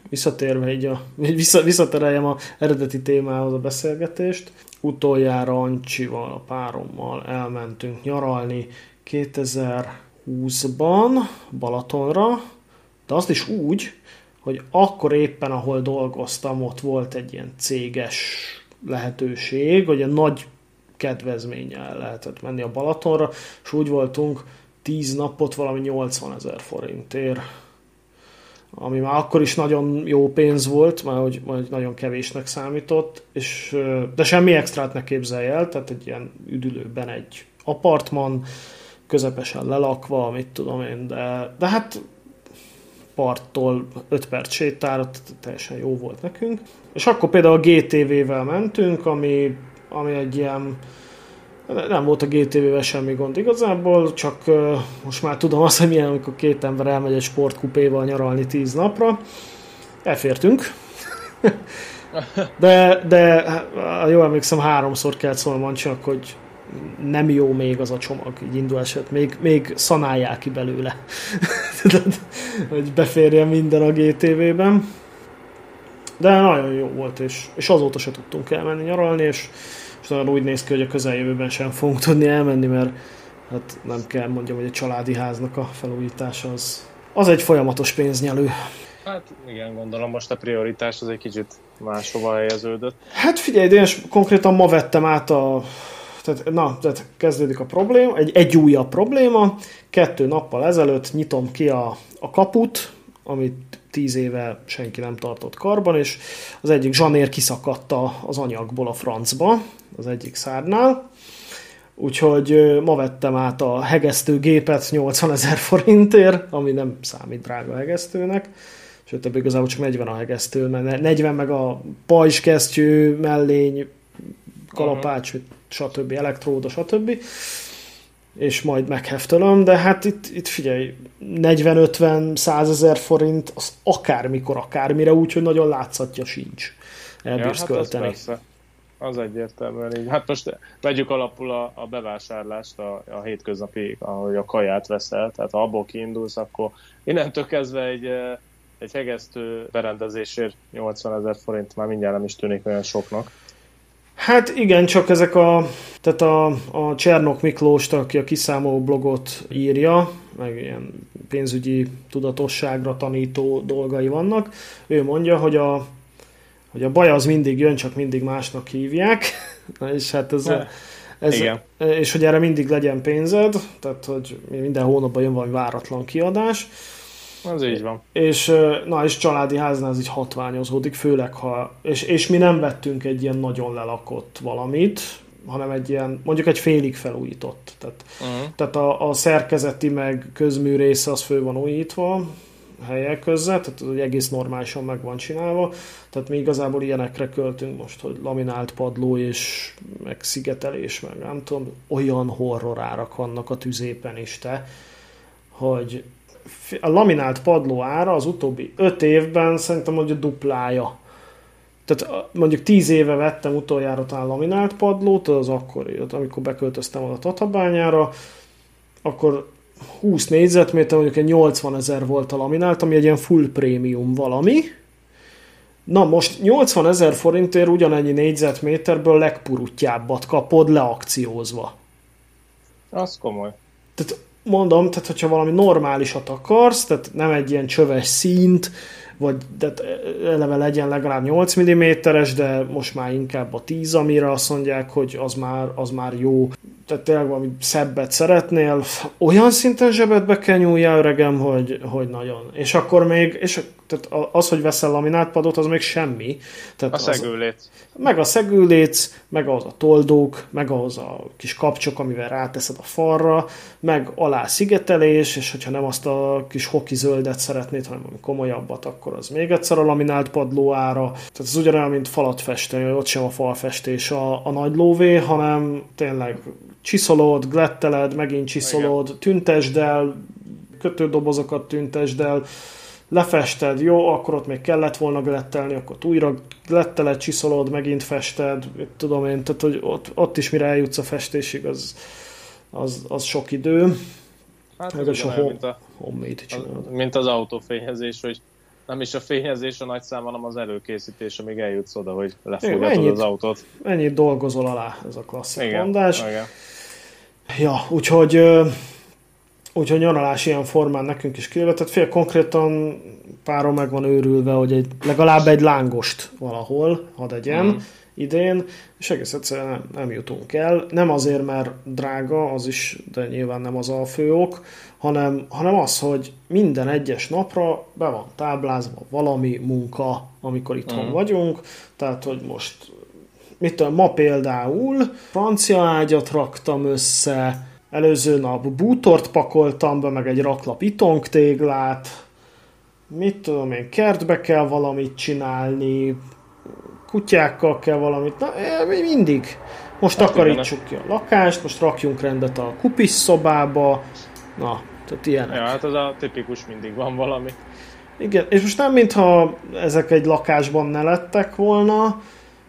Visszatérve így, a, vissza, visszatereljem a eredeti témához a beszélgetést. Utoljára Ancsival, a párommal elmentünk nyaralni 2000 2020-ban Balatonra, de azt is úgy, hogy akkor éppen, ahol dolgoztam, ott volt egy ilyen céges lehetőség, hogy a nagy kedvezménnyel lehetett menni a Balatonra, és úgy voltunk 10 napot valami 80 ezer forintért, ami már akkor is nagyon jó pénz volt, már hogy, hogy nagyon kevésnek számított, és, de semmi extrát ne képzelj el, tehát egy ilyen üdülőben egy apartman, közepesen lelakva, mit tudom én, de, de hát parttól 5 perc sétára, teljesen jó volt nekünk. És akkor például a GTV-vel mentünk, ami, ami egy ilyen nem volt a GTV-vel semmi gond igazából, csak uh, most már tudom azt, hogy milyen, amikor két ember elmegy egy sportkupéval nyaralni tíz napra. Elfértünk. [laughs] de, de jól emlékszem, háromszor kellett szólnom Mancsinak, hogy nem jó még az a csomag, így indulás, még, még szanálják ki belőle, [laughs] hogy beférjen minden a GTV-ben. De nagyon jó volt, és, és azóta se tudtunk elmenni nyaralni, és, és nagyon úgy néz ki, hogy a közeljövőben sem fogunk tudni elmenni, mert hát nem kell mondjam, hogy a családi háznak a felújítása az, az egy folyamatos pénznyelő. Hát igen, gondolom most a prioritás az egy kicsit máshova helyeződött. Hát figyelj, én konkrétan ma vettem át a tehát, na, tehát kezdődik a probléma, egy, egy újabb probléma. Kettő nappal ezelőtt nyitom ki a, a kaput, amit tíz éve senki nem tartott karban, és az egyik zsanér kiszakadt az anyagból a francba, az egyik szárnál. Úgyhogy ma vettem át a hegesztőgépet 80 ezer forintért, ami nem számít drága hegesztőnek. Sőt, ebből igazából csak 40 a hegesztő, mert 40 meg a pajzskesztyű, mellény, kalapács, uh-huh. Stb. elektróda, stb. És majd megheftölöm, de hát itt, itt figyelj, 40-50-100 ezer forint, az akármikor, akármire, úgyhogy nagyon látszatja sincs. Elbírsz ja, hát költeni. Az, az egyértelműen így. Hát most vegyük alapul a, a bevásárlást, a, a hétköznapi, ahogy a kaját veszel, tehát ha abból kiindulsz, akkor innentől kezdve egy, eh, egy hegesztő berendezésért 80 ezer forint már mindjárt nem is tűnik olyan soknak. Hát igen, csak ezek a, tehát a, a Csernok Miklós, aki a kiszámoló blogot írja, meg ilyen pénzügyi tudatosságra tanító dolgai vannak, ő mondja, hogy a, hogy a baj az mindig jön, csak mindig másnak hívják, [laughs] Na, és hát ez, a, ez igen. és hogy erre mindig legyen pénzed, tehát hogy minden hónapban jön valami váratlan kiadás, az így van. És, na, és családi háznál ez így hatványozódik, főleg ha, és, és mi nem vettünk egy ilyen nagyon lelakott valamit, hanem egy ilyen, mondjuk egy félig felújított. Tehát, uh-huh. tehát a, a szerkezeti meg közmű része az fő van újítva, helyek között, tehát hogy egész normálisan meg van csinálva, tehát mi igazából ilyenekre költünk most, hogy laminált padló és meg szigetelés, meg nem tudom, olyan horror árak vannak a tüzépen is te, hogy a laminált padló ára az utóbbi öt évben szerintem hogy a duplája. Tehát mondjuk tíz éve vettem utoljára talán laminált padlót, az akkor, amikor beköltöztem a Tatabányára, akkor 20 négyzetméter, mondjuk egy 80 ezer volt a laminált, ami egy ilyen full prémium valami. Na most 80 ezer forintért ugyanennyi négyzetméterből legpurutjábbat kapod leakciózva. Az komoly. Tehát mondom, tehát hogyha valami normálisat akarsz, tehát nem egy ilyen csöves színt, vagy de eleve legyen legalább 8 mm-es, de most már inkább a 10, amire azt mondják, hogy az már, az már jó. Tehát tényleg valami szebbet szeretnél, olyan szinten zsebedbe kell nyúljál, öregem, hogy, hogy nagyon. És akkor még, és tehát az, hogy veszel laminátpadot, az még semmi. Tehát a szegőléc. meg a szegőléc, meg az a toldók, meg az a kis kapcsok, amivel ráteszed a falra, meg alá szigetelés, és hogyha nem azt a kis hoki zöldet szeretnéd, hanem komolyabbat, akkor az még egyszer a laminált padló ára. Tehát ez ugyanolyan, mint falat festeni, ott sem a falfestés a, a nagy lóvé, hanem tényleg csiszolod, gletteled, megint csiszolod, Igen. tüntesd el, kötődobozokat tüntesd el, lefested, jó, akkor ott még kellett volna glettelni, akkor újra gletteled, csiszolod, megint fested, tudom én, tehát hogy ott, ott is mire eljutsz a festésig, az, az, az sok idő. Hát Meg a home, mint, a, az, mint az autófényezés, hogy nem is a fényezés a nagy szám, hanem az előkészítés, amíg eljutsz oda, hogy lefolyatod az autót. Ennyit dolgozol alá, ez a klasszik igen, mondás. Igen. Ja, úgyhogy Úgyhogy nyaralás ilyen formán nekünk is kijövett. Tehát fél konkrétan párom meg van őrülve, hogy egy, legalább egy lángost valahol hadd egyen mm. idén, és egész egyszerűen nem, nem jutunk el. Nem azért, mert drága, az is, de nyilván nem az a fő ok, hanem, hanem az, hogy minden egyes napra be van táblázva valami munka, amikor itthon mm. vagyunk. Tehát, hogy most mit tudom, ma például francia ágyat raktam össze, előző nap bútort pakoltam be, meg egy raklap itongtéglát, mit tudom én, kertbe kell valamit csinálni, kutyákkal kell valamit, na, mindig. Most hát takarítsuk ki a lakást, most rakjunk rendet a kupis szobába, na, tehát ilyenek. Ja, hát az a tipikus mindig van valami. Igen, és most nem mintha ezek egy lakásban ne lettek volna,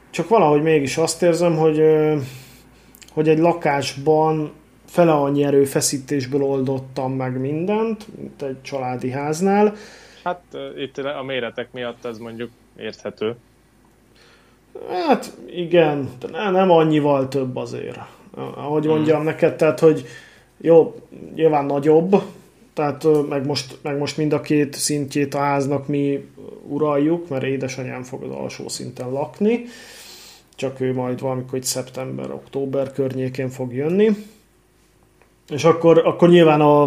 csak valahogy mégis azt érzem, hogy, hogy egy lakásban fele annyi erőfeszítésből oldottam meg mindent, mint egy családi háznál. Hát itt a méretek miatt ez mondjuk érthető. Hát igen, de nem annyival több azért. Ahogy hmm. mondjam hmm. neked, tehát hogy jó, nyilván nagyobb, tehát meg most, meg most mind a két szintjét a háznak mi uraljuk, mert édesanyám fog az alsó szinten lakni, csak ő majd valamikor egy szeptember-október környékén fog jönni. És akkor, akkor nyilván a,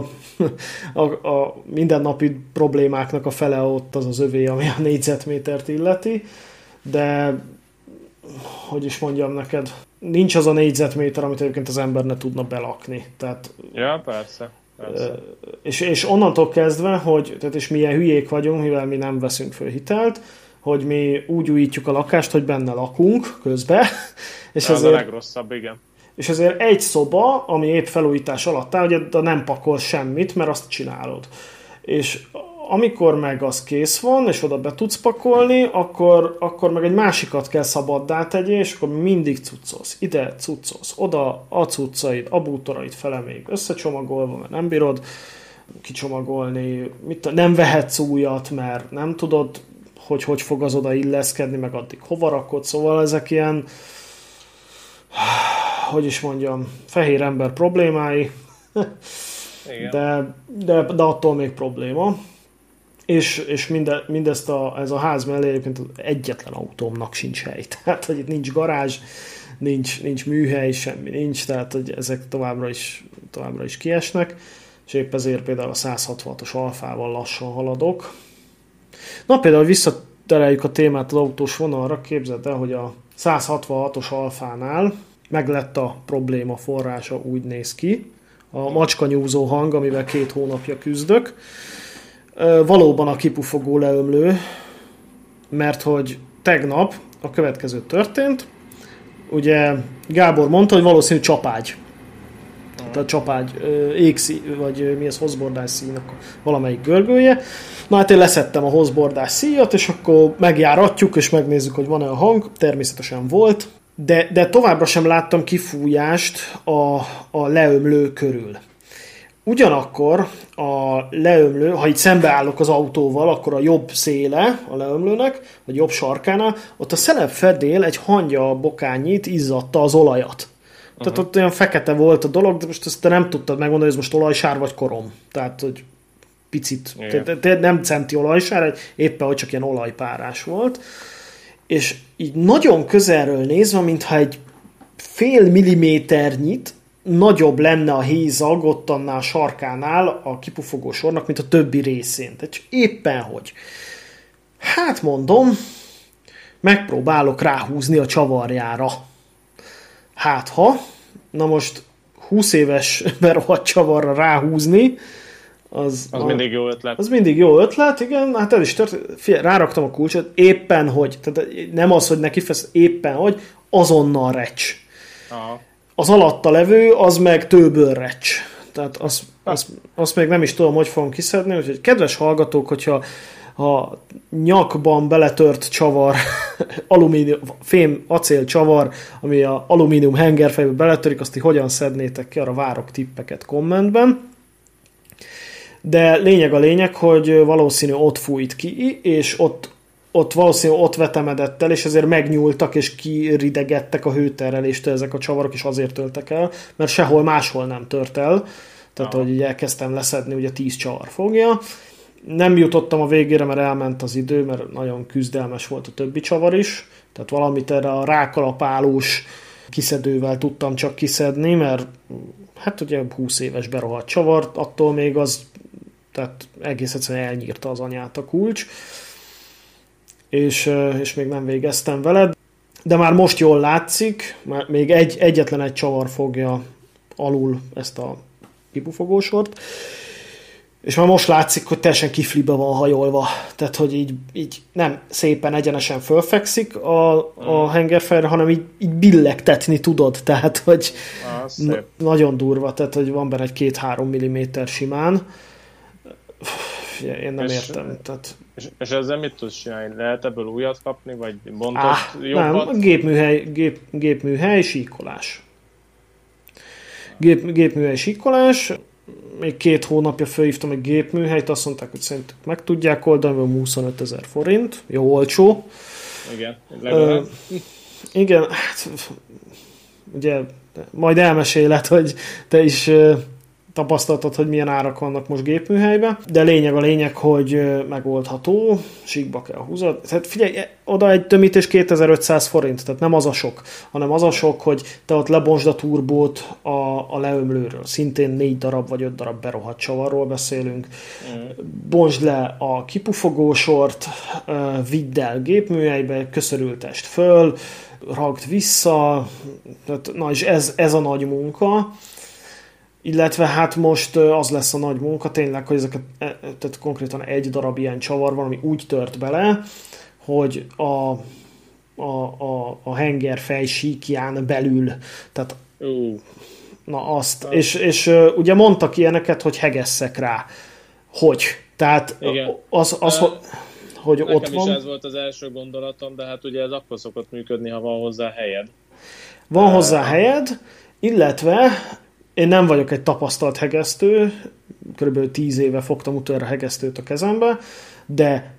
a, a mindennapi problémáknak a fele ott az az övé, ami a négyzetmétert illeti, de hogy is mondjam neked, nincs az a négyzetméter, amit egyébként az ember ne tudna belakni. Tehát, ja, persze. persze. És, és onnantól kezdve, hogy, tehát és milyen hülyék vagyunk, mivel mi nem veszünk föl hitelt, hogy mi úgy újítjuk a lakást, hogy benne lakunk közben. És ez azért, a legrosszabb, igen. És azért egy szoba, ami épp felújítás alatt áll, hogy nem pakol semmit, mert azt csinálod. És amikor meg az kész van, és oda be tudsz pakolni, akkor, akkor meg egy másikat kell szabaddá tegyél, és akkor mindig cuccolsz. Ide cuccolsz, oda a cuccaid, a bútoraid fele még összecsomagolva, mert nem bírod kicsomagolni, mit, nem vehetsz újat, mert nem tudod, hogy hogy fog az oda illeszkedni, meg addig hova rakod, szóval ezek ilyen hogy is mondjam, fehér ember problémái, Igen. De, de, de attól még probléma. És, és minde, mindezt a, ez a ház mellé egyébként egyetlen autómnak sincs hely. [laughs] Tehát, hogy itt nincs garázs, nincs, nincs műhely, semmi nincs, tehát hogy ezek továbbra is, továbbra is kiesnek, és épp ezért például a 166-os alfával lassan haladok. Na például visszatereljük a témát az autós vonalra, képzeld el, hogy a 166-os alfánál meg lett a probléma forrása, úgy néz ki. A macska nyúzó hang, amivel két hónapja küzdök valóban a kipufogó leömlő, mert hogy tegnap a következő történt, ugye Gábor mondta, hogy valószínű csapágy. Tehát csapágy, égszí, vagy mi ez, hozbordás színak valamelyik görgője. Na hát én leszettem a hozbordás szíjat, és akkor megjáratjuk, és megnézzük, hogy van-e a hang. Természetesen volt, de, de továbbra sem láttam kifújást a, a leömlő körül. Ugyanakkor a leömlő, ha itt szembeállok az autóval, akkor a jobb széle a leömlőnek, vagy jobb sarkánál, ott a szelep fedél egy hangya bokányit izzadta az olajat. Uh-huh. Tehát ott olyan fekete volt a dolog, de most ezt te nem tudtad megmondani, hogy ez most olajsár vagy korom. Tehát, hogy picit, te, te nem centi olajsár, éppen, hogy csak ilyen olajpárás volt. És így nagyon közelről nézve, mintha egy fél milliméternyit nagyobb lenne a hézag ott annál a sarkánál a kipufogó sornak, mint a többi részén. Tehát éppen hogy. Hát mondom, megpróbálok ráhúzni a csavarjára. Hát ha, na most 20 éves [laughs] berohadt csavarra ráhúzni, az, az a, mindig jó ötlet. Az mindig jó ötlet, igen, hát ez is történt. ráraktam a kulcsot, éppen hogy, tehát nem az, hogy neki fesz, éppen hogy, azonnal recs. Aha az alatta levő, az meg tőből recs. Tehát azt, azt, azt még nem is tudom, hogy fogom kiszedni, úgyhogy kedves hallgatók, hogyha a nyakban beletört csavar, [laughs] alumínium, fém, acél csavar, ami a alumínium hengerfejbe beletörik, azt hogy hogyan szednétek ki, arra várok tippeket kommentben. De lényeg a lényeg, hogy valószínű ott fújt ki, és ott ott valószínűleg ott vetemedett el, és ezért megnyúltak és kiridegettek a hőtereléstől ezek a csavarok, és azért töltek el, mert sehol máshol nem tört el. Tehát, Aha. hogy így elkezdtem leszedni, ugye 10 csavar fogja. Nem jutottam a végére, mert elment az idő, mert nagyon küzdelmes volt a többi csavar is. Tehát valamit erre a rákalapálós kiszedővel tudtam csak kiszedni, mert hát ugye 20 éves berohadt csavar, attól még az tehát egész egyszerűen elnyírta az anyát a kulcs és, és még nem végeztem veled, de már most jól látszik, már még egy, egyetlen egy csavar fogja alul ezt a kipufogósort, és már most látszik, hogy teljesen kiflibe van hajolva. Tehát, hogy így, így nem szépen egyenesen fölfekszik a, a mm. hengerfejre, hanem így, így billegtetni tudod. Tehát, hogy na, nagyon durva. Tehát, hogy van benne egy két-három milliméter simán. Én nem és, értem. Tehát... És, és ezzel mit tudsz csinálni? Lehet ebből újat kapni, vagy bontott ah, jobbat? Nem, gépműhely, gép, gépműhely, síkolás. Gép, gépműhely síkolás, még két hónapja felhívtam egy gépműhelyt, azt mondták, hogy szerintük meg tudják oldani, 25 ezer forint, jó olcsó. Igen, legalább. Uh, igen, hát ugye majd elmeséled, hogy te is tapasztaltad, hogy milyen árak vannak most gépműhelyben, de lényeg a lényeg, hogy megoldható, síkba kell húzod. Tehát figyelj, e, oda egy tömítés 2500 forint, tehát nem az a sok, hanem az a sok, hogy te ott lebonsd a turbót a, a leömlőről. Szintén négy darab vagy öt darab berohadt csavarról beszélünk. Mm. Bonsd le a kipufogósort, vidd el gépműhelybe, köszörültest föl, ragd vissza, tehát, na és ez, ez a nagy munka, illetve hát most az lesz a nagy munka tényleg, hogy ezeket, e, tehát konkrétan egy darab ilyen csavar van, ami úgy tört bele, hogy a, a, a, a henger fej síkján belül, tehát uh. na azt, uh. és, és ugye mondtak ilyeneket, hogy hegesszek rá. Hogy? Tehát Igen. az, az uh, hogy Nekem ott van. is ez volt az első gondolatom, de hát ugye ez akkor szokott működni, ha van hozzá helyed. Van hozzá helyed, illetve én nem vagyok egy tapasztalt hegesztő, kb. 10 éve fogtam utoljára hegesztőt a kezembe, de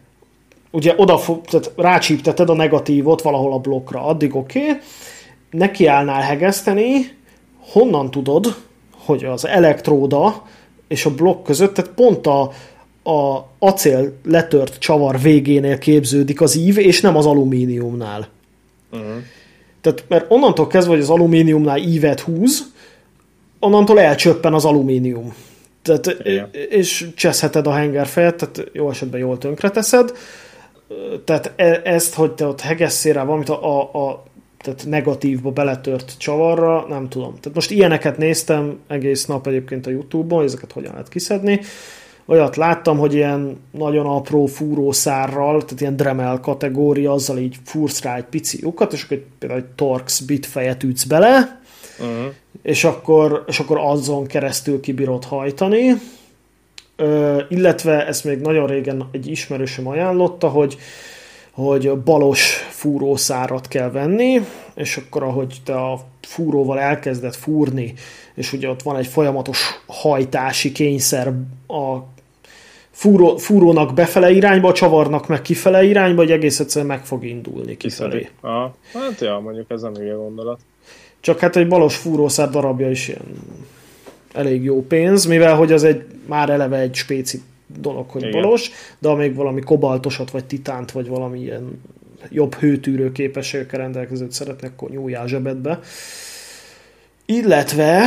ugye oda tehát rácsípteted a negatívot valahol a blokkra, addig oké, okay. nekiállnál hegeszteni, honnan tudod, hogy az elektróda és a blokk között, tehát pont a, a acél letört csavar végénél képződik az ív, és nem az alumíniumnál. Uh-huh. Tehát, mert onnantól kezdve, hogy az alumíniumnál ívet húz, onnantól elcsöppen az alumínium. Tehát, és cseszheted a hengerfejet, tehát jó esetben jól tönkreteszed. Tehát e, ezt, hogy te ott hegesszél rá valamit a, a, a tehát negatívba beletört csavarra, nem tudom. Tehát most ilyeneket néztem egész nap egyébként a Youtube-on, ezeket hogyan lehet kiszedni. Olyat láttam, hogy ilyen nagyon apró fúrószárral, tehát ilyen Dremel kategória, azzal így fúrsz rá egy pici lyukat, és akkor például egy Torx bitfejet ütsz bele, uh-huh. és, akkor, és akkor azon keresztül kibírod hajtani. Ö, illetve ezt még nagyon régen egy ismerősöm ajánlotta, hogy hogy balos fúrószárat kell venni, és akkor ahogy te a fúróval elkezded fúrni, és ugye ott van egy folyamatos hajtási kényszer a fúró, fúrónak befele irányba, a csavarnak meg kifele irányba, hogy egész egyszerűen meg fog indulni kifelé. Aha. Hát ja, mondjuk ez nem ilyen gondolat. Csak hát egy balos fúrószár darabja is ilyen elég jó pénz, mivel hogy az egy már eleve egy spéci dolog, hogy Igen. balos, de ha még valami kobaltosat, vagy titánt, vagy valami ilyen jobb hőtűrő képességekkel rendelkezőt szeretnek, akkor nyúljál zsebedbe. Illetve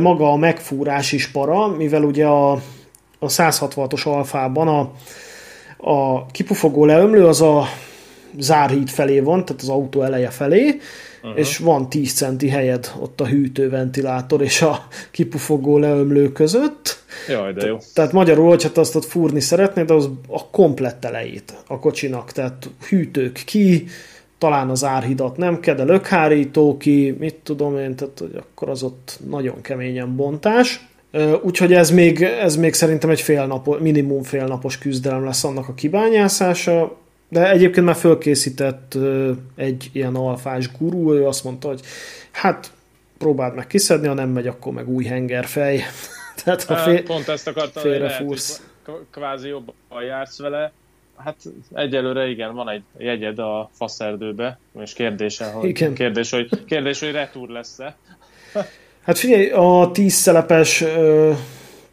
maga a megfúrás is para, mivel ugye a, a 166-os alfában a, a kipufogó leömlő az a zárhíd felé van, tehát az autó eleje felé, uh-huh. és van 10 centi helyed ott a hűtőventilátor és a kipufogó leömlő között. Jaj, de jó. Te, tehát magyarul, hogyha te azt ott fúrni szeretnéd, az a komplett elejét a kocsinak, tehát hűtők ki, talán az árhidat nem kell, de lökhárító ki, mit tudom én, tehát hogy akkor az ott nagyon keményen bontás. Úgyhogy ez még, ez még szerintem egy fél nap, minimum fél napos küzdelem lesz annak a kibányászása. De egyébként már fölkészített egy ilyen alfás gurú, ő azt mondta, hogy hát próbáld meg kiszedni, ha nem megy, akkor meg új hengerfej. [laughs] Tehát ha fél, Pont ezt akartam, hogy lehet, hogy kvázi jobban jársz vele. Hát egyelőre igen, van egy jegyed a faszerdőbe, és kérdése, hogy, igen. kérdés, hogy, kérdés, hogy retúr lesz-e. Hát figyelj, a 10 szelepes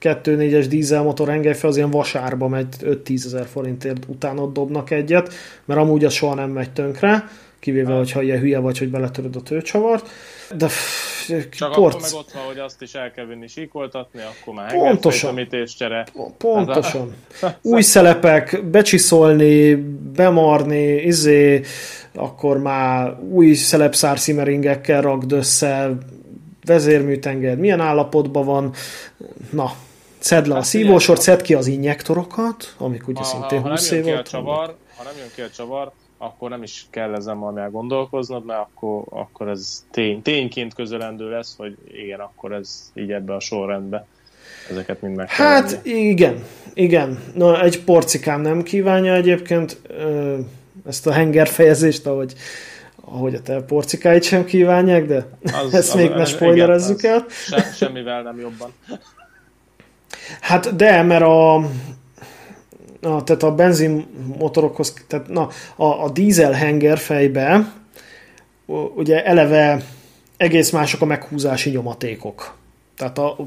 2.4-es dízelmotor hengelyfe az ilyen vasárba megy 5-10 ezer forintért utána dobnak egyet, mert amúgy az soha nem megy tönkre, kivéve, hát. hogyha ilyen hülye vagy, hogy beletöröd a tőcsavart. De pff, Csak porc... akkor meg ott van, hogy azt is el kell vinni síkoltatni, akkor már pontosan, csere. Pontosan. Új szelepek, becsiszolni, bemarni, izé, akkor már új szelepszárszímeringekkel rakd össze, vezérműtenged milyen állapotban van, na, szedd le hát a szívósort, szedd ki az injektorokat, amik ugye ha, szintén ha, 20 év volt. Csavar, ha nem jön ki a csavar, akkor nem is kell ezen valami gondolkoznod, mert akkor, akkor ez tény, tényként közelendő lesz, hogy igen, akkor ez így ebbe a sorrendbe ezeket mind meg Hát lenni. igen, igen. Na, egy porcikám nem kívánja egyébként ezt a henger fejezést, ahogy, ahogy a te porcikáit sem kívánják, de az, [laughs] ezt az, még ne spoilerezzük el. Se, semmivel nem jobban. Hát de, mert a, na, tehát a benzinmotorokhoz, tehát na, a, a dízel hengerfejbe ugye eleve egész mások a meghúzási nyomatékok. Tehát a,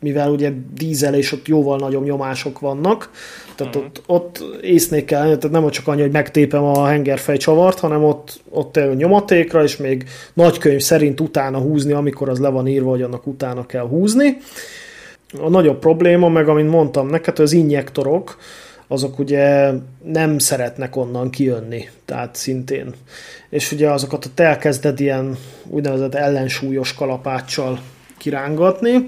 mivel ugye dízel és ott jóval nagyobb nyomások vannak, tehát uh-huh. ott, ott észnék kell, tehát nem csak annyi, hogy megtépem a hengerfej csavart, hanem ott, ott a nyomatékra, és még nagykönyv szerint utána húzni, amikor az le van írva, hogy annak utána kell húzni. A nagyobb probléma, meg amint mondtam neked, az injektorok, azok ugye nem szeretnek onnan kijönni, tehát szintén. És ugye azokat ott elkezded ilyen úgynevezett ellensúlyos kalapáccsal kirángatni,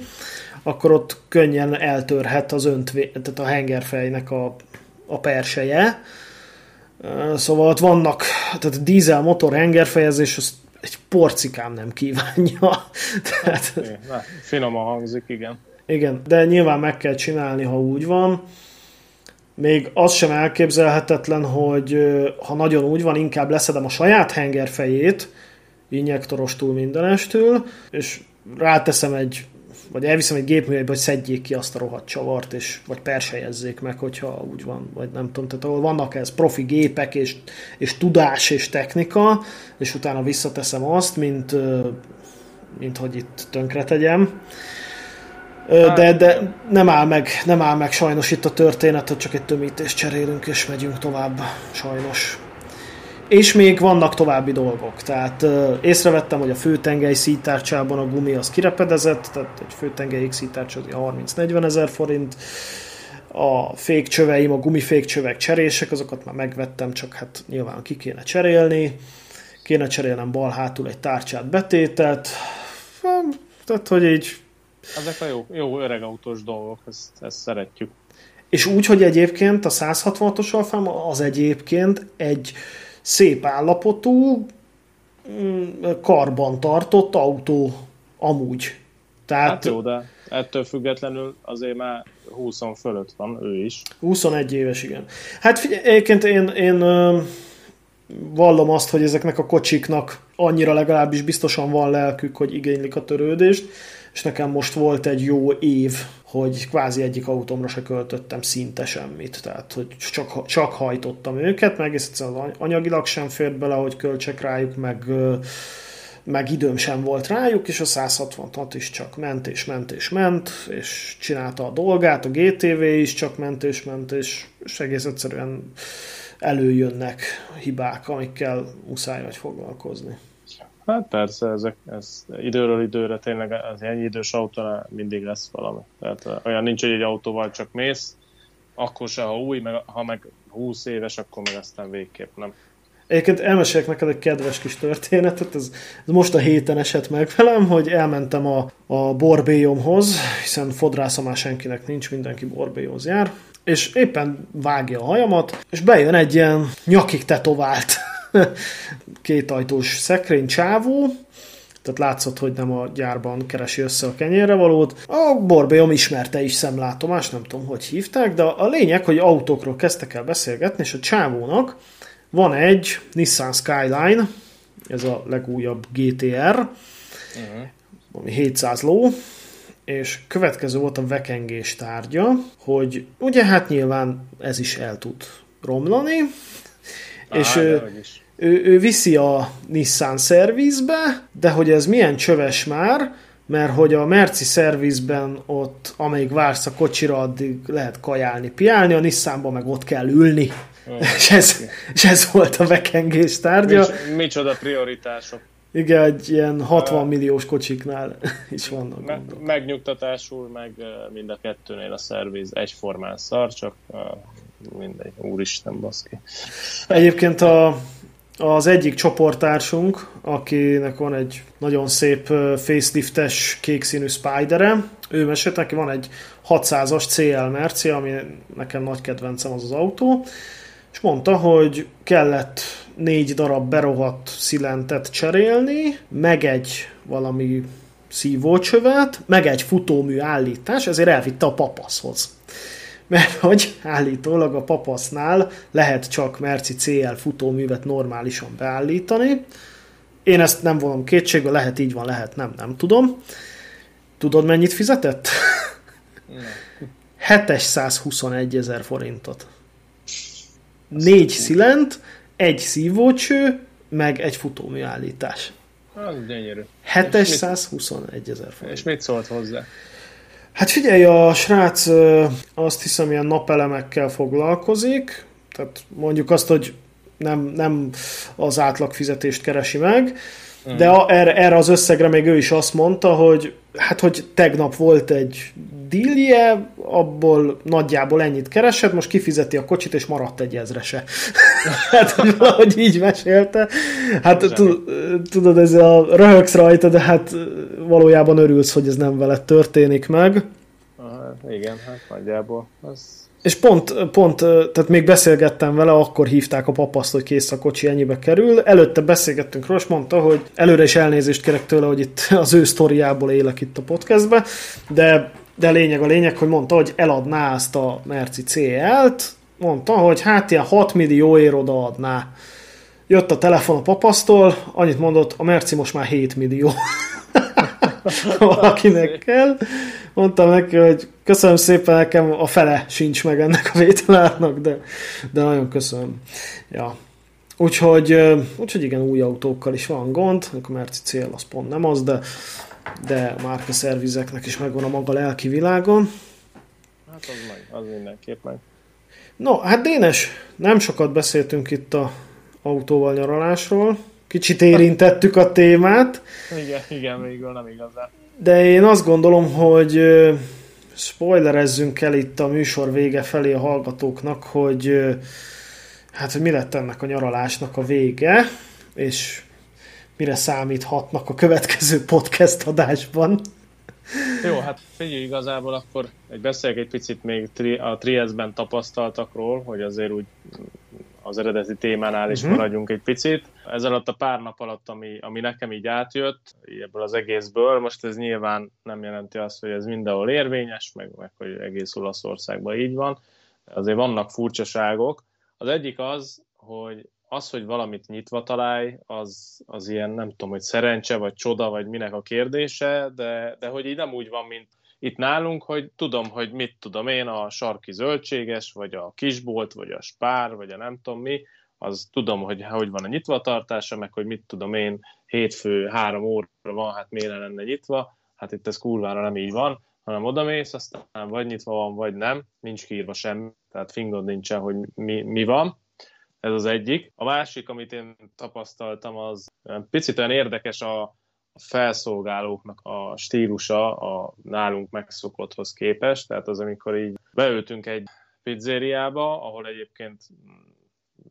akkor ott könnyen eltörhet az öntvé, tehát a hengerfejnek a, a perseje. Szóval ott vannak, tehát a dízel motor hengerfejezés, az egy porcikám nem kívánja. [laughs] tehát, Na, finoman hangzik, igen. Igen, de nyilván meg kell csinálni, ha úgy van. Még az sem elképzelhetetlen, hogy ha nagyon úgy van, inkább leszedem a saját hengerfejét, injektorostól mindenestől, és ráteszem egy vagy elviszem egy gépművelybe, hogy szedjék ki azt a rohadt csavart, és, vagy persejezzék meg, hogyha úgy van, vagy nem tudom, tehát ahol vannak ez profi gépek, és, és tudás, és technika, és utána visszateszem azt, mint, mint hogy itt tönkre tegyem. De, de nem, áll meg, nem áll meg sajnos itt a történet, hogy csak egy tömítést cserélünk, és megyünk tovább, sajnos. És még vannak további dolgok. Tehát észrevettem, hogy a főtengely szítárcsában a gumi az kirepedezett, tehát egy főtengely szítárcsa 30-40 ezer forint. A fékcsöveim, a gumifékcsövek cserések, azokat már megvettem, csak hát nyilván ki kéne cserélni. Kéne cserélnem bal hátul egy tárcsát betétet. Tehát, hogy így... Ezek a jó, jó öreg autós dolgok, ezt, ezt szeretjük. És úgy, hogy egyébként a 166-os alfám az egyébként egy szép állapotú, mm, karban tartott autó amúgy. Tehát, hát jó, de ettől függetlenül azért már 20 fölött van ő is. 21 éves, igen. Hát figyelj, egyébként én, én vallom azt, hogy ezeknek a kocsiknak annyira legalábbis biztosan van lelkük, hogy igénylik a törődést, és nekem most volt egy jó év, hogy kvázi egyik autómra se költöttem szinte semmit, tehát hogy csak, csak hajtottam őket, meg egész egyszerűen anyagilag sem fért bele, hogy költsek rájuk, meg, meg időm sem volt rájuk, és a 166 is csak ment és ment és ment, és csinálta a dolgát, a GTV is csak ment és ment, és, és egész egyszerűen előjönnek hibák, amikkel muszáj vagy foglalkozni. Hát persze, ezek, ez időről időre tényleg az ennyi idős autónál mindig lesz valami. Tehát olyan nincs, hogy egy autóval csak mész, akkor se, ha új, meg, ha meg 20 éves, akkor meg aztán végképp nem. Egyébként elmesélek neked egy kedves kis történetet, ez, ez most a héten esett meg velem, hogy elmentem a, a borbélyomhoz, hiszen fodrásza már senkinek nincs, mindenki borbélyhoz jár, és éppen vágja a hajamat, és bejön egy ilyen nyakig tetovált [laughs] kétajtós szekrény csávó, tehát látszott, hogy nem a gyárban keresi össze a kenyérre valót. A Borbélyom ismerte is szemlátomás, nem tudom, hogy hívták, de a lényeg, hogy autókról kezdtek el beszélgetni, és a csávónak van egy Nissan Skyline, ez a legújabb GTR, uh-huh. ami 700 ló, és következő volt a vekengés tárgya, hogy ugye hát nyilván ez is el tud romlani, Á, és ő, ő, ő viszi a Nissan szervizbe, de hogy ez milyen csöves már, mert hogy a Merci szervizben ott, amíg vársz a kocsira, addig lehet kajálni, piálni, a Nissanban meg ott kell ülni. Oh, [laughs] és, ez, és ez volt a vekengés tárgya. Mics, micsoda prioritások. Igen, egy ilyen 60 milliós kocsiknál [laughs] is vannak me- Megnyugtatásul, meg mind a kettőnél a szerviz egyformán szar, csak mindegy, úristen baszki. Egyébként a, az egyik csoportársunk, akinek van egy nagyon szép faceliftes kék színű Spidere, ő mesélt, neki van egy 600-as CL Merci, ami nekem nagy kedvencem az az autó, és mondta, hogy kellett négy darab berohadt szilentet cserélni, meg egy valami szívócsövet, meg egy futómű állítás, ezért elvitte a papaszhoz. Mert hogy állítólag a papasznál lehet csak Merci CL futóművet normálisan beállítani. Én ezt nem vonom kétségbe, lehet így van, lehet nem, nem tudom. Tudod mennyit fizetett? 721 ezer forintot. Négy szilent, egy szívócső, meg egy futómű állítás. Az gyönyörű. 721 ezer forint. És mit szólt hozzá? Hát figyelj, a srác azt hiszem ilyen napelemekkel foglalkozik, tehát mondjuk azt, hogy nem, nem az átlag fizetést keresi meg, de a, erre, erre az összegre még ő is azt mondta, hogy hát, hogy tegnap volt egy dílje, abból nagyjából ennyit keresett, most kifizeti a kocsit, és maradt egy ezrese. [laughs] hát, hogy valahogy így mesélte. Hát tudod, ez a röhögsz rajta, de hát valójában örülsz, hogy ez nem veled történik meg. Aha, igen, hát nagyjából. Az és pont, pont, tehát még beszélgettem vele, akkor hívták a papaszt, hogy kész a kocsi ennyibe kerül. Előtte beszélgettünk róla, és mondta, hogy előre is elnézést kérek tőle, hogy itt [laughs] az ő sztoriából élek itt a podcastbe, de, de lényeg a lényeg, hogy mondta, hogy eladná ezt a Merci CL-t, mondta, hogy hát ilyen 6 millióért odaadná. Jött a telefon a papasztól, annyit mondott, a Merci most már 7 millió. [laughs] [laughs] valakinek kell. Mondtam neki, hogy köszönöm szépen, nekem a fele sincs meg ennek a vételárnak, de, de nagyon köszönöm. Ja. Úgyhogy, úgyhogy igen, új autókkal is van gond, a Merci cél az pont nem az, de, de a márka szervizeknek is megvan a maga lelki világon. Hát az meg, az mindenképp meg. No, hát Dénes, nem sokat beszéltünk itt a autóval nyaralásról. Kicsit érintettük a témát. Igen, igen, végül nem igazán. De én azt gondolom, hogy spoilerezzünk el itt a műsor vége felé a hallgatóknak, hogy hát, hogy mi lett ennek a nyaralásnak a vége, és mire számíthatnak a következő podcast adásban. Jó, hát figyelj, igazából akkor egy beszéljek egy picit még a Trieste-ben tapasztaltakról, hogy azért úgy az eredeti témánál is uh-huh. maradjunk egy picit. Ez alatt a pár nap alatt, ami, ami nekem így átjött ebből az egészből, most ez nyilván nem jelenti azt, hogy ez mindenhol érvényes, meg, meg hogy egész Olaszországban így van. Azért vannak furcsaságok. Az egyik az, hogy az, hogy valamit nyitva találj, az, az ilyen nem tudom, hogy szerencse, vagy csoda, vagy minek a kérdése, de, de hogy így nem úgy van, mint itt nálunk, hogy tudom, hogy mit tudom én, a sarki zöldséges, vagy a kisbolt, vagy a spár, vagy a nem tudom mi, az tudom, hogy hogy van a nyitvatartása, meg hogy mit tudom én, hétfő három óra van, hát miért lenne nyitva, hát itt ez kurvára nem így van, hanem odamész, aztán vagy nyitva van, vagy nem, nincs kiírva semmi, tehát fingod nincsen, hogy mi, mi van. Ez az egyik. A másik, amit én tapasztaltam, az picit olyan érdekes a, felszolgálóknak a stílusa a nálunk megszokotthoz képest, tehát az, amikor így beültünk egy pizzériába, ahol egyébként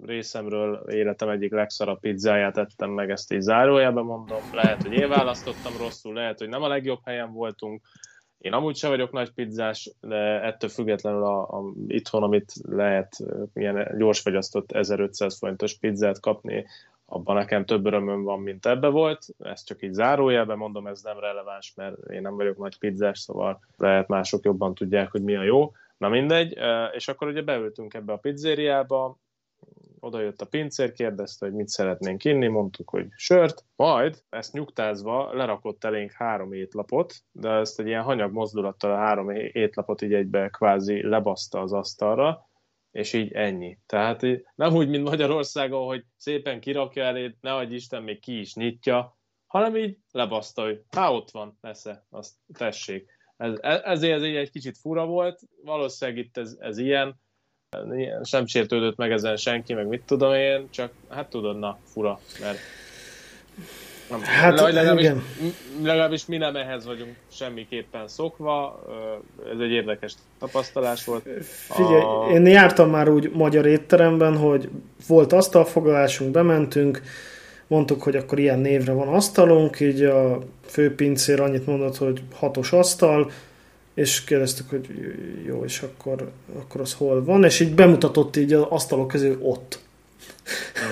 részemről életem egyik legszarabb pizzáját ettem meg, ezt így zárójában mondom. Lehet, hogy én választottam rosszul, lehet, hogy nem a legjobb helyen voltunk. Én amúgy sem vagyok nagy pizzás, de ettől függetlenül a, a, itthon, amit lehet ilyen gyorsfagyasztott 1500 forintos pizzát kapni, abban nekem több örömöm van, mint ebbe volt. Ezt csak így zárójelben mondom, ez nem releváns, mert én nem vagyok nagy pizzás, szóval lehet mások jobban tudják, hogy mi a jó. Na mindegy, és akkor ugye beültünk ebbe a pizzériába, oda jött a pincér, kérdezte, hogy mit szeretnénk inni, mondtuk, hogy sört, majd ezt nyugtázva lerakott elénk három étlapot, de ezt egy ilyen hanyag mozdulattal a három étlapot így egybe kvázi lebaszta az asztalra, és így ennyi. Tehát nem úgy, mint Magyarországon, hogy szépen kirakja elé, ne adj Isten, még ki is nyitja, hanem így lebaszta, hogy hát ott van, nesze, azt tessék. Ez, e, ezért ez így egy kicsit fura volt, valószínűleg itt ez, ez ilyen, sem sértődött meg ezen senki, meg mit tudom én, csak hát tudod, na, fura, mert Nem, hát, legalábbis, igen. legalábbis mi nem ehhez vagyunk semmiképpen szokva, ez egy érdekes tapasztalás volt. Figyelj, a... én jártam már úgy magyar étteremben, hogy volt asztalfoglalásunk, bementünk, mondtuk, hogy akkor ilyen névre van asztalunk, így a főpincér annyit mondott, hogy hatos asztal, és kérdeztük, hogy jó, és akkor, akkor az hol van, és így bemutatott így az asztalok közül ott.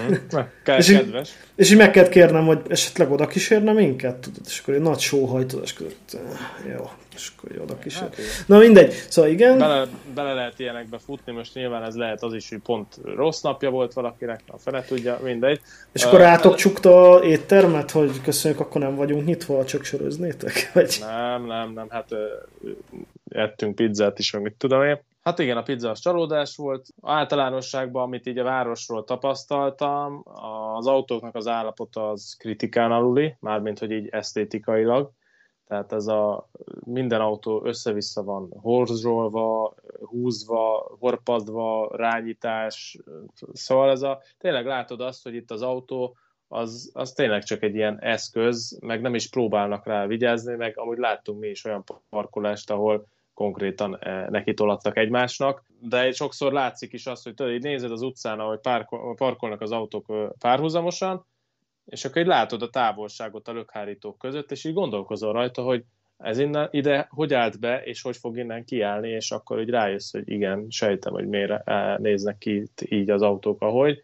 Mm, és, így, és így meg kellett kérnem, hogy esetleg oda kísérne minket, tudod, és akkor egy nagy sóhajtás között, eh, jó, és akkor oda kísér. Hát, Na mindegy, szóval igen. Bele, bele lehet ilyenekbe futni, most nyilván ez lehet az is, hogy pont rossz napja volt valakinek, a fene tudja, mindegy. És akkor uh, rátok csukta éttermet, hogy köszönjük, akkor nem vagyunk nyitva, csak söröznétek? [laughs] Vagy? Nem, nem, nem, hát uh, ettünk pizzát is, mit tudom én. Hát igen, a pizza az csalódás volt. Általánosságban, amit így a városról tapasztaltam, az autóknak az állapota az kritikán aluli, mármint hogy így esztétikailag. Tehát ez a minden autó össze-vissza van horzsolva, húzva, horpadva, rányítás. Szóval ez a, tényleg látod azt, hogy itt az autó az, az tényleg csak egy ilyen eszköz, meg nem is próbálnak rá vigyázni, meg amúgy láttunk mi is olyan parkolást, ahol konkrétan eh, neki tolattak egymásnak, de sokszor látszik is azt, hogy tudod, így nézed az utcán, ahogy parkolnak az autók párhuzamosan, és akkor így látod a távolságot a lökhárítók között, és így gondolkozol rajta, hogy ez innen, ide hogy állt be, és hogy fog innen kiállni, és akkor így rájössz, hogy igen, sejtem, hogy miért eh, néznek ki így az autók, ahogy.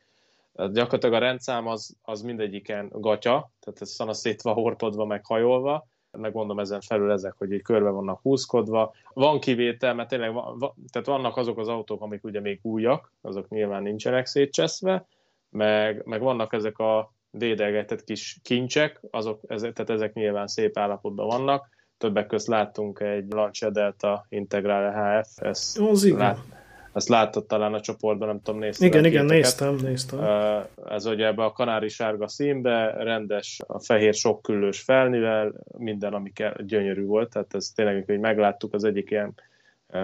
Gyakorlatilag a rendszám az, az mindegyiken gatya, tehát ez van a szétva, horpodva, meg hajolva, megmondom ezen felül ezek, hogy így körbe vannak húzkodva. Van kivétel, mert tényleg van, van, tehát vannak azok az autók, amik ugye még újak, azok nyilván nincsenek szétcseszve, meg, meg vannak ezek a dédelgetett kis kincsek, azok, ezek, tehát ezek nyilván szép állapotban vannak. Többek közt láttunk egy Lancia Delta Integrale HF, ezt lát, ezt láttad talán a csoportban, nem tudom, néztem. Igen, igen, néztem, néztem. Ez ugye ebbe a kanári sárga színbe, rendes, a fehér sokküllős felnivel, minden, ami gyönyörű volt, tehát ez tényleg, hogy megláttuk az egyik ilyen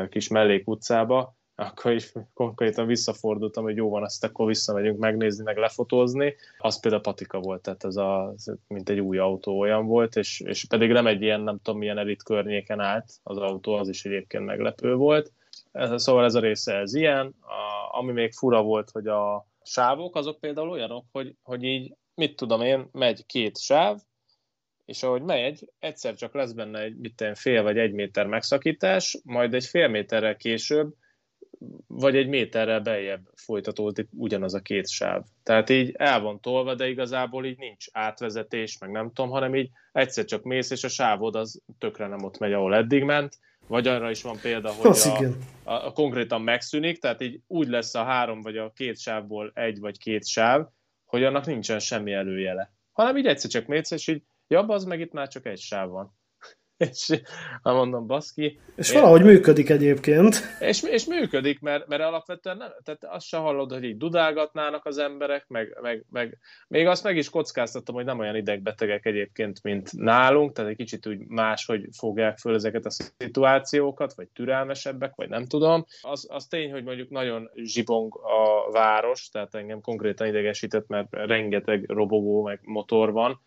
kis mellék utcába, akkor is konkrétan visszafordultam, hogy jó van, ezt akkor visszamegyünk megnézni, meg lefotózni. Az például patika volt, tehát ez a, mint egy új autó olyan volt, és, és pedig nem egy ilyen, nem tudom milyen elit környéken állt az autó, az is egyébként meglepő volt. Szóval ez a része ez ilyen. A, ami még fura volt, hogy a sávok azok például olyanok, hogy, hogy így, mit tudom én, megy két sáv, és ahogy megy, egyszer csak lesz benne egy mit tudom, fél vagy egy méter megszakítás, majd egy fél méterrel később, vagy egy méterrel beljebb folytatódik ugyanaz a két sáv. Tehát így el van tolva, de igazából így nincs átvezetés, meg nem tudom, hanem így egyszer csak mész, és a sávod az tökre nem ott megy, ahol eddig ment, vagy arra is van példa, hogy a, a, a konkrétan megszűnik, tehát így úgy lesz a három vagy a két sávból egy vagy két sáv, hogy annak nincsen semmi előjele. Hanem így egyszer csak mész, és így, ja, az meg itt már csak egy sáv van. És ha mondom, baszki. És én, valahogy működik egyébként. És, és működik, mert, mert alapvetően nem, tehát azt se hallod, hogy így dudálgatnának az emberek, meg, meg, meg még azt meg is kockáztattam, hogy nem olyan idegbetegek egyébként, mint nálunk, tehát egy kicsit úgy máshogy fogják föl ezeket a szituációkat, vagy türelmesebbek, vagy nem tudom. Az, az tény, hogy mondjuk nagyon zsibong a város, tehát engem konkrétan idegesített, mert rengeteg robogó, meg motor van,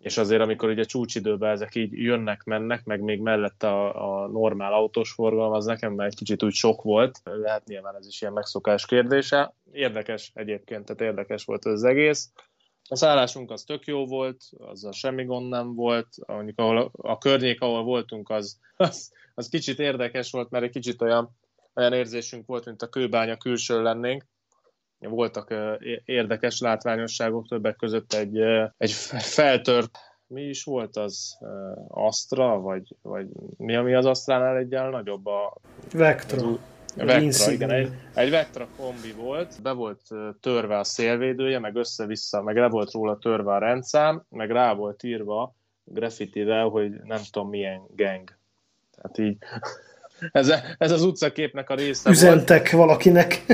és azért, amikor ugye csúcsidőben ezek így jönnek, mennek, meg még mellette a, a normál autós forgalom, az nekem már egy kicsit úgy sok volt. Lehet nyilván ez is ilyen megszokás kérdése. Érdekes egyébként, tehát érdekes volt az egész. A szállásunk az tök jó volt, azzal semmi gond nem volt. Mondjuk ahol, a környék, ahol voltunk, az, az, az kicsit érdekes volt, mert egy kicsit olyan, olyan érzésünk volt, mint a kőbánya külső lennénk voltak érdekes látványosságok, többek között egy, egy feltört mi is volt az? Astra, vagy, vagy mi, ami az Astránál egyel nagyobb a... Vectra. Az, a Vectra, igen, egy, egy Vectra kombi volt, be volt törve a szélvédője, meg össze-vissza, meg le volt róla törve a rendszám, meg rá volt írva graffitivel, hogy nem tudom milyen gang. Tehát így ez, ez az utcaképnek a része Üzentek volt. valakinek.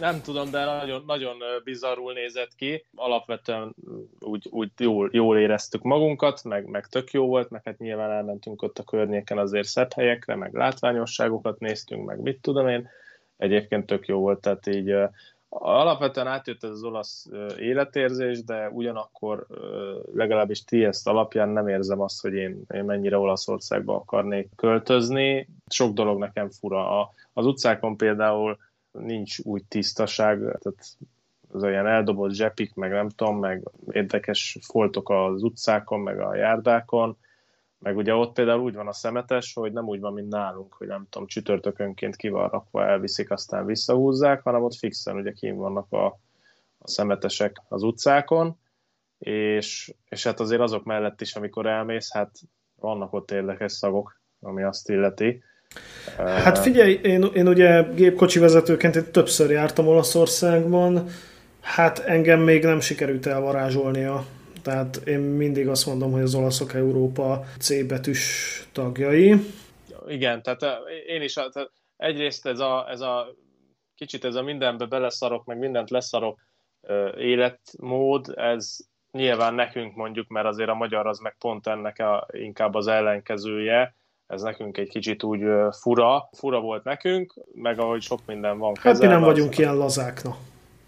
Nem tudom, de nagyon, nagyon bizarrul nézett ki. Alapvetően úgy, úgy jól, jól éreztük magunkat, meg, meg tök jó volt, meg hát nyilván elmentünk ott a környéken azért szebb helyekre, meg látványosságokat néztünk, meg mit tudom én. Egyébként tök jó volt, tehát így Alapvetően átjött ez az olasz életérzés, de ugyanakkor legalábbis ezt alapján nem érzem azt, hogy én, én mennyire Olaszországba akarnék költözni. Sok dolog nekem fura. A, az utcákon például nincs úgy tisztaság, tehát az olyan eldobott zsepik, meg nem tudom, meg érdekes foltok az utcákon, meg a járdákon, meg ugye ott például úgy van a szemetes, hogy nem úgy van, mint nálunk, hogy nem tudom, csütörtökönként ki van rakva, elviszik, aztán visszahúzzák, hanem ott fixen ugye kim vannak a, a szemetesek az utcákon, és, és hát azért azok mellett is, amikor elmész, hát vannak ott érdekes szagok, ami azt illeti. Hát figyelj, én, én ugye gépkocsi vezetőként én többször jártam Olaszországban, hát engem még nem sikerült elvarázsolnia tehát én mindig azt mondom, hogy az olaszok Európa C betűs tagjai. Igen, tehát én is, tehát egyrészt ez a, ez a kicsit ez a mindenbe beleszarok, meg mindent leszarok életmód, ez nyilván nekünk mondjuk, mert azért a magyar az meg pont ennek a, inkább az ellenkezője, ez nekünk egy kicsit úgy fura, fura volt nekünk, meg ahogy sok minden van. Hát mi nem vagyunk ilyen lazákna.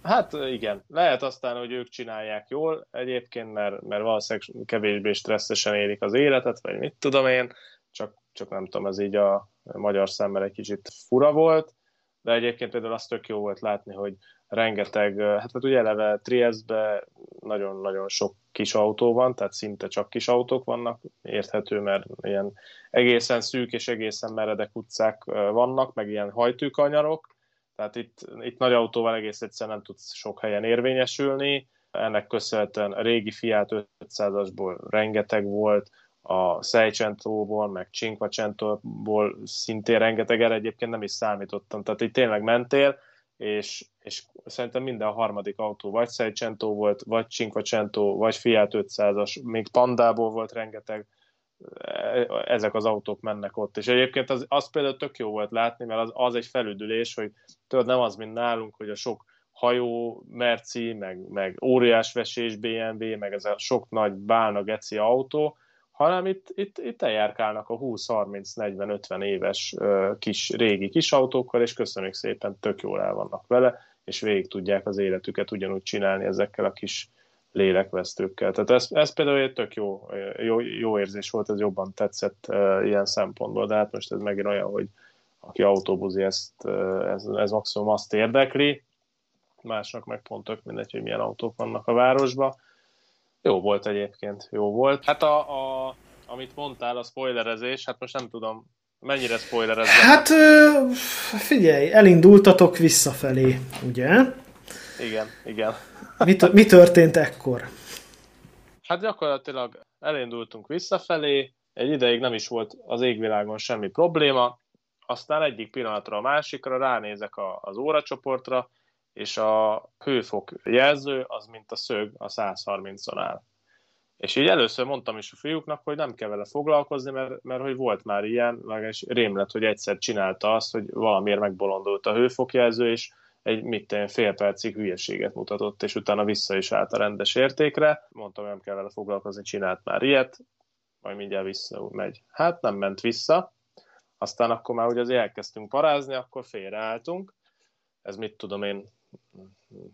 Hát igen, lehet aztán, hogy ők csinálják jól egyébként, mert, mert valószínűleg kevésbé stresszesen élik az életet, vagy mit tudom én, csak, csak nem tudom, ez így a magyar szemmel egy kicsit fura volt, de egyébként például azt tök jó volt látni, hogy rengeteg, hát, hát ugye eleve Trieste-be nagyon-nagyon sok kis autó van, tehát szinte csak kis autók vannak, érthető, mert ilyen egészen szűk és egészen meredek utcák vannak, meg ilyen hajtűkanyarok, tehát itt, itt nagy autóval egész egyszerűen nem tudsz sok helyen érvényesülni. Ennek köszönhetően a régi Fiat 500-asból rengeteg volt, a Seicento-ból, meg Cinquecento-ból szintén rengeteg, erre egyébként nem is számítottam. Tehát itt tényleg mentél, és, és szerintem minden harmadik autó vagy Seicento volt, vagy Cinquecento, vagy Fiat 500-as, még Pandából volt rengeteg, ezek az autók mennek ott. És egyébként az, az például tök jó volt látni, mert az, az egy felüdülés, hogy tudod, nem az, mint nálunk, hogy a sok hajó, Merci, meg, meg óriás vesés BMW, meg ez a sok nagy bálna geci autó, hanem itt, itt, itt eljárkálnak a 20, 30, 40, 50 éves kis régi kis autókkal, és köszönjük szépen, tök jól el vannak vele, és végig tudják az életüket ugyanúgy csinálni ezekkel a kis lélekvesztőkkel. Tehát ez, ez például egy tök jó, jó, jó érzés volt, ez jobban tetszett uh, ilyen szempontból, de hát most ez megint olyan, hogy aki autóbuzi, ezt, uh, ez, ez maximum azt érdekli, másnak meg pont tök mindegy, hogy milyen autók vannak a városba. Jó volt egyébként, jó volt. Hát a, a amit mondtál, a spoilerezés, hát most nem tudom, mennyire spoilerezés. Hát figyelj, elindultatok visszafelé, ugye? Igen, igen. Mi, mi történt ekkor? Hát gyakorlatilag elindultunk visszafelé, egy ideig nem is volt az égvilágon semmi probléma, aztán egyik pillanatra a másikra ránézek a, az óracsoportra, és a hőfok jelző az, mint a szög, a 130-on áll. És így először mondtam is a fiúknak, hogy nem kell vele foglalkozni, mert, mert hogy volt már ilyen, és rém lett, hogy egyszer csinálta azt, hogy valamiért megbolondult a hőfokjelző, és egy mit tenni, fél percig hülyeséget mutatott, és utána vissza is állt a rendes értékre. Mondtam, nem kell vele foglalkozni, csinált már ilyet, majd mindjárt vissza megy. Hát nem ment vissza, aztán akkor már ugye azért elkezdtünk parázni, akkor félreálltunk. Ez mit tudom én,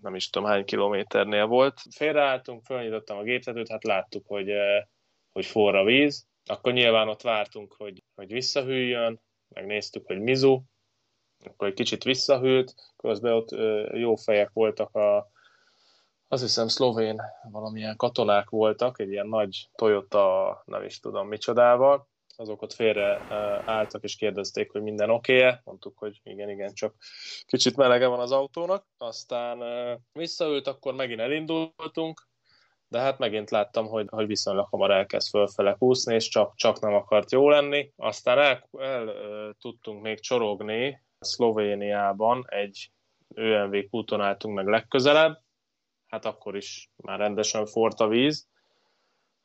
nem is tudom hány kilométernél volt. Félreálltunk, fölnyitottam a géptetőt, hát láttuk, hogy, eh, hogy forra víz. Akkor nyilván ott vártunk, hogy, hogy visszahűljön, megnéztük, hogy mizu, akkor egy kicsit visszahűlt, közben ott jó fejek voltak a, azt hiszem szlovén valamilyen katonák voltak, egy ilyen nagy Toyota, nem is tudom micsodával, azok ott félre álltak és kérdezték, hogy minden oké-e, mondtuk, hogy igen, igen, csak kicsit melege van az autónak, aztán visszaült, akkor megint elindultunk, de hát megint láttam, hogy, hogy viszonylag hamar elkezd fölfele kúszni, és csak, csak nem akart jó lenni. Aztán el, el tudtunk még csorogni Szlovéniában egy ÖMV úton álltunk meg legközelebb, hát akkor is már rendesen fort a víz,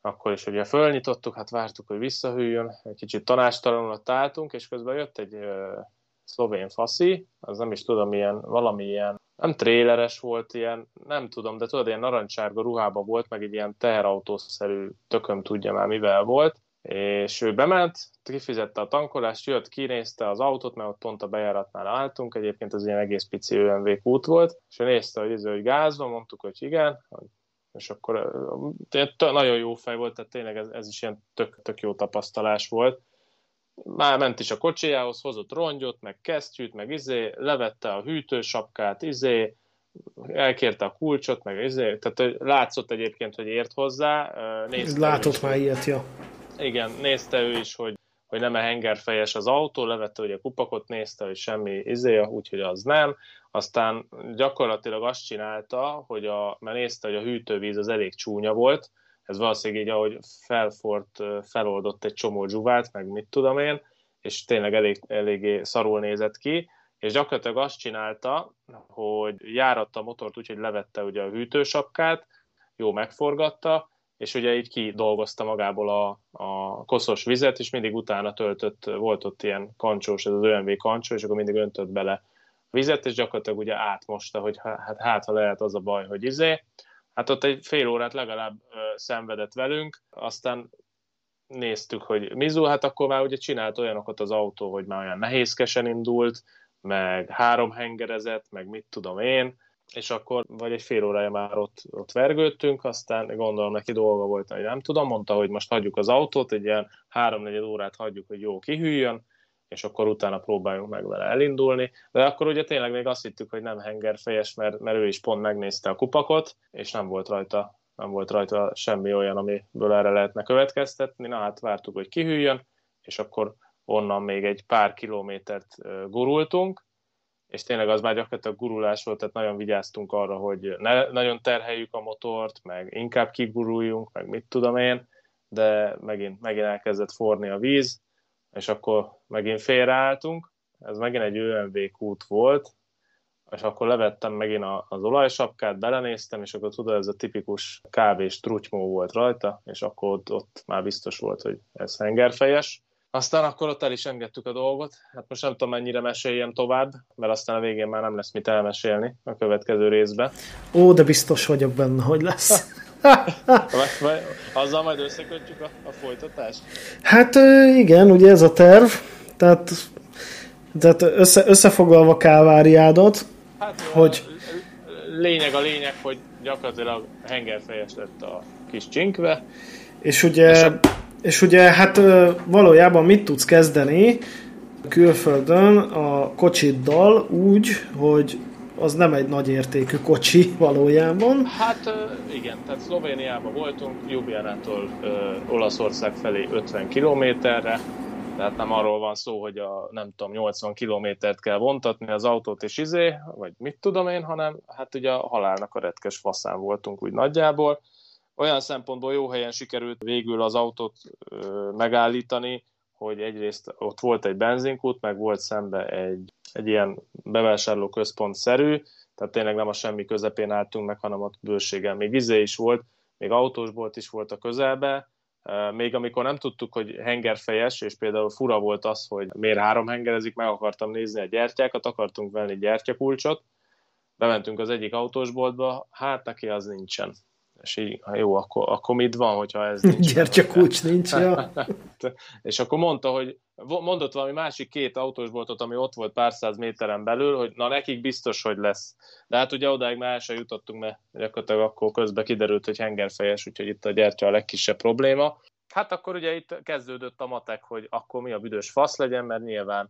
akkor is ugye fölnyitottuk, hát vártuk, hogy visszahűljön, egy kicsit tanástalanul ott álltunk, és közben jött egy ö, szlovén faszi, az nem is tudom, ilyen, valami ilyen, nem tréleres volt, ilyen, nem tudom, de tudod, ilyen narancsárga ruhába volt, meg egy ilyen teherautószerű tököm tudja már mivel volt, és ő bement, kifizette a tankolást, jött, kinézte az autót, mert ott pont a bejáratnál álltunk, egyébként az ilyen egész pici ÖMV út volt, és ő nézte, hogy, ez, hogy gáz van, mondtuk, hogy igen, és akkor nagyon jó fej volt, tehát tényleg ez, ez is ilyen tök, tök jó tapasztalás volt. Már ment is a kocsijához, hozott rongyot, meg kesztyűt, meg izé, levette a hűtősapkát, izé, elkérte a kulcsot, meg izé, tehát látszott egyébként, hogy ért hozzá. Nézte Látott már ilyet, ja. Igen, nézte ő is, hogy, hogy nem a hengerfejes az autó, levette ugye a kupakot, nézte, hogy semmi izé, úgyhogy az nem. Aztán gyakorlatilag azt csinálta, hogy a, mert nézte, hogy a hűtővíz az elég csúnya volt, ez valószínűleg így, ahogy felfort, feloldott egy csomó dzsuvát, meg mit tudom én, és tényleg elég, eléggé szarul nézett ki, és gyakorlatilag azt csinálta, hogy járatta a motort úgy, hogy levette ugye a hűtősapkát, jó megforgatta, és ugye így kidolgozta magából a, a koszos vizet, és mindig utána töltött, volt ott ilyen kancsós, ez az ÖMV kancsó, és akkor mindig öntött bele vizet, és gyakorlatilag ugye átmosta, hogy hát, hát ha lehet az a baj, hogy izé. Hát ott egy fél órát legalább ö, szenvedett velünk, aztán néztük, hogy Mizu, hát akkor már ugye csinált olyanokat az autó, hogy már olyan nehézkesen indult, meg három hengerezett, meg mit tudom én, és akkor vagy egy fél órája már ott, ott vergődtünk, aztán gondolom neki dolga volt, hogy nem tudom, mondta, hogy most hagyjuk az autót, egy ilyen háromnegyed órát hagyjuk, hogy jó kihűljön, és akkor utána próbáljunk meg vele elindulni. De akkor ugye tényleg még azt hittük, hogy nem hengerfejes, mert, mert ő is pont megnézte a kupakot, és nem volt rajta nem volt rajta semmi olyan, amiből erre lehetne következtetni. Na hát vártuk, hogy kihűljön, és akkor onnan még egy pár kilométert gurultunk, és tényleg az már gyakorlatilag gurulás volt, tehát nagyon vigyáztunk arra, hogy ne nagyon terheljük a motort, meg inkább kiguruljunk, meg mit tudom én, de megint, megint elkezdett forni a víz, és akkor megint félreálltunk, ez megint egy ÖMV út volt, és akkor levettem megint az olajsapkát, belenéztem, és akkor tudod, ez a tipikus kávés trutymó volt rajta, és akkor ott, ott már biztos volt, hogy ez hengerfejes. Aztán akkor ott el is engedtük a dolgot. Hát most nem tudom, mennyire meséljem tovább, mert aztán a végén már nem lesz mit elmesélni a következő részben. Ó, de biztos vagyok benne, hogy lesz. [laughs] Azzal majd összekötjük a, a folytatást? Hát igen, ugye ez a terv. Tehát, tehát össze, összefoglalva Káváriádot, hát, hogy... Lényeg a lényeg, hogy gyakorlatilag hengerfejes lett a kis csinkve. És ugye... És a és ugye hát valójában mit tudsz kezdeni külföldön a kocsiddal úgy, hogy az nem egy nagy értékű kocsi valójában. Hát igen, tehát Szlovéniában voltunk, Ljubljánától Olaszország felé 50 kilométerre, tehát nem arról van szó, hogy a nem tudom, 80 kilométert kell vontatni az autót és izé, vagy mit tudom én, hanem hát ugye a halálnak a retkes faszán voltunk úgy nagyjából, olyan szempontból jó helyen sikerült végül az autót megállítani, hogy egyrészt ott volt egy benzinkút, meg volt szembe egy, egy ilyen bevásárló központ-szerű, tehát tényleg nem a semmi közepén álltunk meg, hanem ott bőséggel. Még izé is volt, még autósbolt is volt a közelbe, még amikor nem tudtuk, hogy hengerfejes, és például fura volt az, hogy miért három hengerezik, meg akartam nézni a gyertyákat, akartunk venni gyertyakulcsot, bementünk az egyik autósboltba, hát neki az nincsen és így, ha jó, akkor, akkor mit van, hogyha ez nincs? Gyertya kulcs nincs, ja. [laughs] és akkor mondta, hogy mondott valami másik két autósboltot, ami ott volt pár száz méteren belül, hogy na nekik biztos, hogy lesz. De hát ugye odáig már el sem jutottunk, mert gyakorlatilag akkor közben kiderült, hogy hengerfejes, úgyhogy itt a gyertya a legkisebb probléma. Hát akkor ugye itt kezdődött a matek, hogy akkor mi a büdös fasz legyen, mert nyilván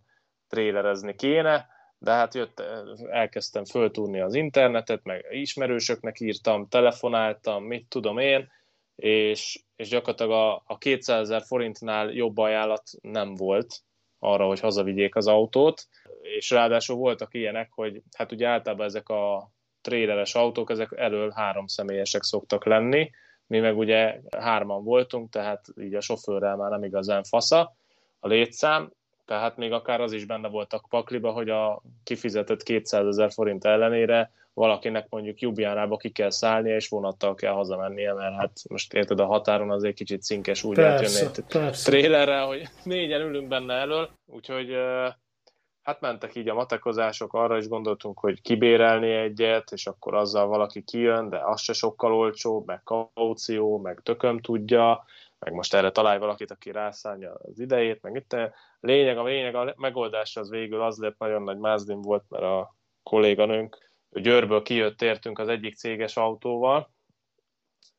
trélerezni kéne, de hát jött, elkezdtem föltúrni az internetet, meg ismerősöknek írtam, telefonáltam, mit tudom én, és, és gyakorlatilag a, a 200 ezer forintnál jobb ajánlat nem volt arra, hogy hazavigyék az autót, és ráadásul voltak ilyenek, hogy hát ugye általában ezek a tréleres autók, ezek elől három személyesek szoktak lenni, mi meg ugye hárman voltunk, tehát így a sofőrrel már nem igazán fasza a létszám, tehát még akár az is benne volt a pakliba, hogy a kifizetett 200 ezer forint ellenére valakinek mondjuk Jubjánába ki kell szállnia, és vonattal kell hazamennie, mert hát most érted, a határon azért kicsit cinkes úgy persze, átjönni egy trélerrel, hogy négyen ülünk benne elől, úgyhogy hát mentek így a matekozások, arra is gondoltunk, hogy kibérelni egyet, és akkor azzal valaki kijön, de az se sokkal olcsóbb, meg kaució, meg tököm tudja, meg most erre találj valakit, aki rászánja az idejét, meg itt a lényeg, a lényeg, a megoldás az végül az lett, nagyon nagy mázdin volt, mert a kolléganőnk Győrből kijött, értünk az egyik céges autóval,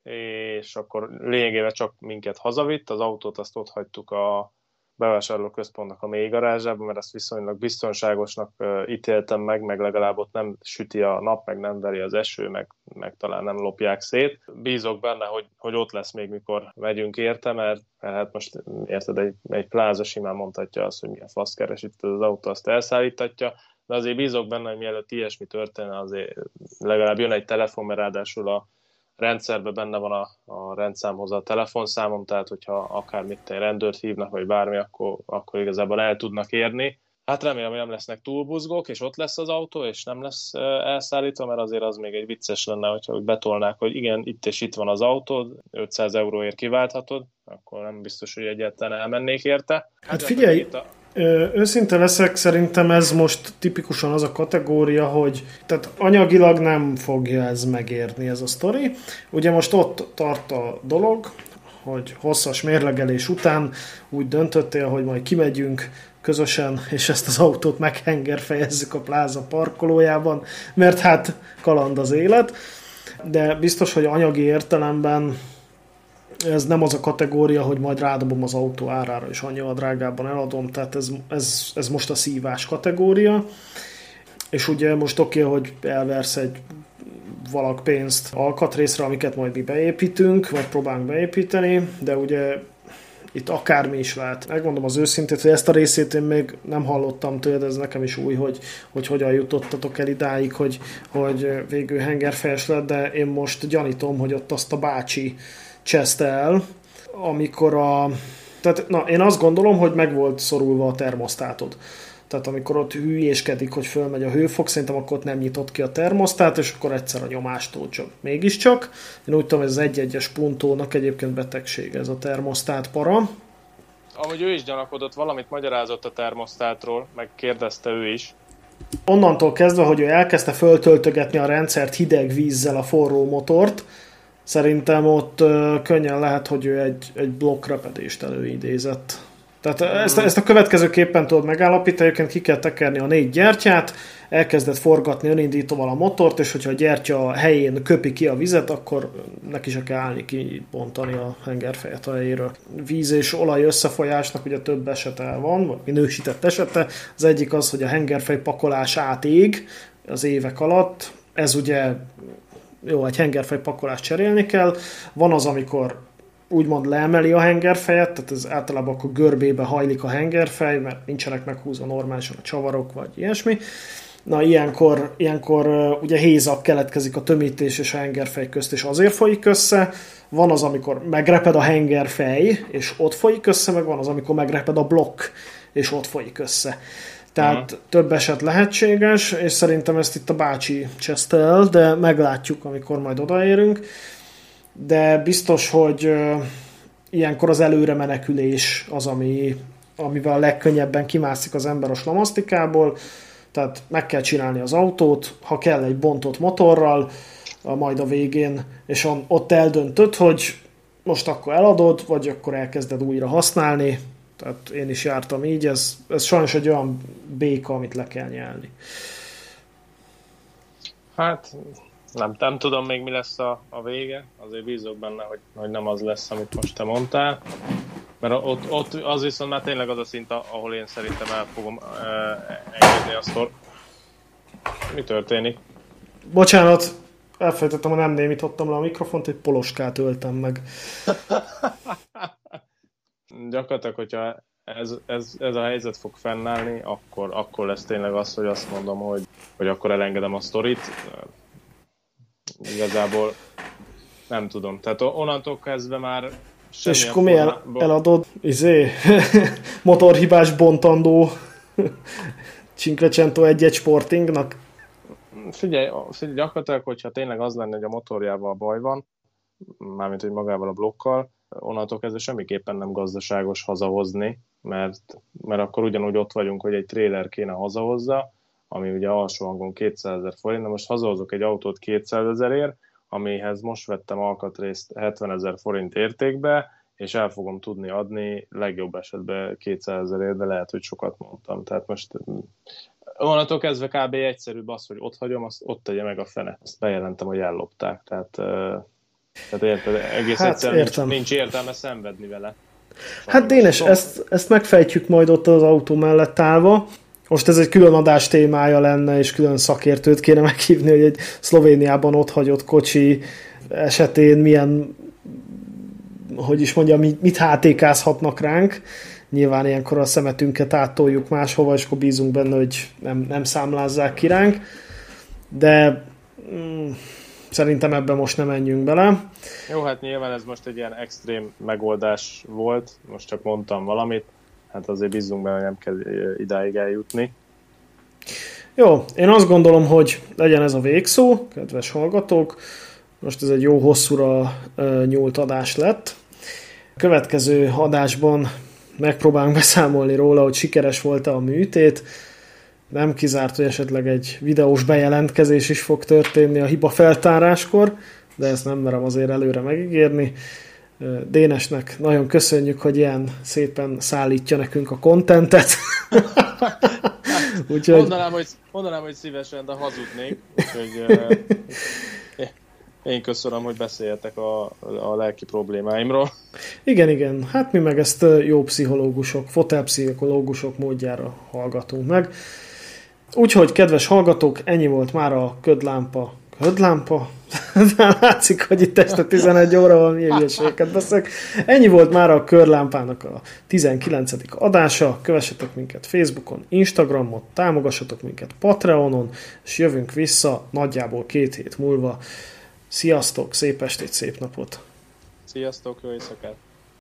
és akkor lényegében csak minket hazavitt, az autót azt ott hagytuk a bevásárlóközpontnak a mély garázsában, mert ezt viszonylag biztonságosnak ítéltem meg, meg legalább ott nem süti a nap, meg nem veri az eső, meg, meg talán nem lopják szét. Bízok benne, hogy, hogy ott lesz még, mikor megyünk érte, mert, mert hát most érted, egy, egy pláza simán mondhatja azt, hogy milyen fasz keres itt az autó, azt elszállítatja, de azért bízok benne, hogy mielőtt ilyesmi történne, azért legalább jön egy telefon, mert ráadásul a rendszerben benne van a, a rendszámhoz a telefonszámom, tehát hogyha akár mit egy rendőrt hívnak, vagy bármi, akkor, akkor igazából el tudnak érni. Hát remélem, hogy nem lesznek túlbuzgók, és ott lesz az autó, és nem lesz elszállítva, mert azért az még egy vicces lenne, hogyha úgy betolnák, hogy igen, itt és itt van az autó, 500 euróért kiválthatod, akkor nem biztos, hogy egyáltalán elmennék érte. Hát figyelj, a... Őszinte leszek, szerintem ez most tipikusan az a kategória, hogy tehát anyagilag nem fogja ez megérni ez a sztori. Ugye most ott tart a dolog, hogy hosszas mérlegelés után úgy döntöttél, hogy majd kimegyünk közösen, és ezt az autót meghengerfejezzük a pláza parkolójában, mert hát kaland az élet. De biztos, hogy anyagi értelemben ez nem az a kategória, hogy majd rádobom az autó árára, és annyival drágában eladom, tehát ez, ez, ez most a szívás kategória. És ugye most oké, okay, hogy elversz egy valak pénzt alkatrészre, amiket majd mi beépítünk, vagy próbálunk beépíteni, de ugye itt akármi is lehet. Megmondom az őszintét, hogy ezt a részét én még nem hallottam tőled, ez nekem is új, hogy, hogy hogyan jutottatok el idáig, hogy, hogy végül hengerfejes lett, de én most gyanítom, hogy ott azt a bácsi cseszte el, amikor a... Tehát, na, én azt gondolom, hogy meg volt szorulva a termosztátod. Tehát amikor ott hülyéskedik, hogy fölmegy a hőfok, szerintem akkor ott nem nyitott ki a termosztát, és akkor egyszer a nyomástól csak. Mégiscsak. Én úgy tudom, ez egy-egyes puntónak egyébként betegség ez a termosztát para. Ahogy ő is gyanakodott, valamit magyarázott a termosztátról, meg kérdezte ő is. Onnantól kezdve, hogy ő elkezdte föltöltögetni a rendszert hideg vízzel a forró motort, Szerintem ott könnyen lehet, hogy ő egy, egy blokkrepedést előidézett. Tehát ezt, ezt a következőképpen tudod megállapítani, egyébként ki kell tekerni a négy gyertyát, elkezdett forgatni önindítóval a motort, és hogyha a gyertya helyén köpi ki a vizet, akkor neki se kell állni kibontani a hengerfejet a helyéről. Víz és olaj összefolyásnak ugye több esete van, vagy minősített esete. Az egyik az, hogy a hengerfej pakolás átég az évek alatt. Ez ugye jó, egy hengerfej pakolást cserélni kell. Van az, amikor úgymond leemeli a hengerfejet, tehát ez általában akkor görbébe hajlik a hengerfej, mert nincsenek meghúzva normálisan a csavarok, vagy ilyesmi. Na, ilyenkor, ilyenkor ugye hézak keletkezik a tömítés és a hengerfej közt, és azért folyik össze. Van az, amikor megreped a hengerfej, és ott folyik össze, meg van az, amikor megreped a blokk, és ott folyik össze. Tehát uh-huh. több eset lehetséges, és szerintem ezt itt a bácsi cseszte el, de meglátjuk, amikor majd odaérünk. De biztos, hogy ilyenkor az előre menekülés az, ami, amivel a legkönnyebben kimászik az ember a slamasztikából, tehát meg kell csinálni az autót, ha kell egy bontott motorral, a majd a végén, és ott eldöntöd, hogy most akkor eladod, vagy akkor elkezded újra használni, tehát én is jártam így, ez, ez sajnos egy olyan béka, amit le kell nyelni. Hát nem, nem tudom még mi lesz a, a vége, azért bízok benne, hogy, hogy nem az lesz, amit most te mondtál. Mert ott, ott az viszont már tényleg az a szint, ahol én szerintem el fogom uh, engedni a sztor. Mi történik? Bocsánat, elfelejtettem, hogy nem némítottam le a mikrofont, egy poloskát öltem meg. [laughs] gyakorlatilag, hogyha ez, ez, ez a helyzet fog fennállni, akkor, akkor lesz tényleg az, hogy azt mondom, hogy, hogy akkor elengedem a sztorit. Igazából nem tudom. Tehát onnantól kezdve már és akkor mi el, eladod izé, [laughs] motorhibás bontandó [laughs] Cinquecento egy-egy sportingnak? Figyelj, figyelj, gyakorlatilag, hogyha tényleg az lenne, hogy a motorjával baj van, mármint, hogy magával a blokkal, onnantól kezdve semmiképpen nem gazdaságos hazahozni, mert, mert akkor ugyanúgy ott vagyunk, hogy egy tréler kéne hazahozza, ami ugye alsó hangon 200 ezer forint, de most hazahozok egy autót 200 ezerért, amihez most vettem alkatrészt 70 ezer forint értékbe, és el fogom tudni adni, legjobb esetben 200 ezerért, de lehet, hogy sokat mondtam. Tehát most onnantól kezdve kb. egyszerűbb az, hogy ott hagyom, azt ott tegye meg a fene. Azt bejelentem, hogy ellopták. Tehát, tehát érted, egész hát, egyszerűen értem. nincs, nincs értelme szenvedni vele. Hát Dénes, ezt, ezt megfejtjük majd ott az autó mellett állva. Most ez egy külön adás témája lenne, és külön szakértőt kéne meghívni, hogy egy Szlovéniában ott hagyott kocsi esetén milyen, hogy is mondjam, mit hátékázhatnak ránk. Nyilván ilyenkor a szemetünket áttoljuk máshova, és akkor bízunk benne, hogy nem, nem számlázzák ki ránk. De mm, szerintem ebben most nem menjünk bele. Jó, hát nyilván ez most egy ilyen extrém megoldás volt, most csak mondtam valamit, hát azért bízunk benne, hogy nem kell idáig eljutni. Jó, én azt gondolom, hogy legyen ez a végszó, kedves hallgatók. Most ez egy jó hosszúra nyúlt adás lett. A következő adásban megpróbálunk beszámolni róla, hogy sikeres volt-e a műtét. Nem kizárt, hogy esetleg egy videós bejelentkezés is fog történni a hiba feltáráskor, de ezt nem merem azért előre megígérni. Dénesnek nagyon köszönjük, hogy ilyen szépen szállítja nekünk a kontentet. [laughs] úgyhogy... mondanám, hogy, mondanám, hogy szívesen, de hazudnék. Úgyhogy, én köszönöm, hogy beszéljetek a, a lelki problémáimról. Igen, igen. Hát mi meg ezt jó pszichológusok, fotelpszichológusok módjára hallgatunk meg. Úgyhogy, kedves hallgatók, ennyi volt már a ködlámpa. Ködlámpa? [laughs] Látszik, hogy itt este 11 óra van, milyen hülyeségeket. Ennyi volt már a körlámpának a 19. adása. Kövessetek minket Facebookon, Instagramon, támogassatok minket Patreonon, és jövünk vissza nagyjából két hét múlva. Sziasztok, szép estét, szép napot! Sziasztok, jó éjszakát!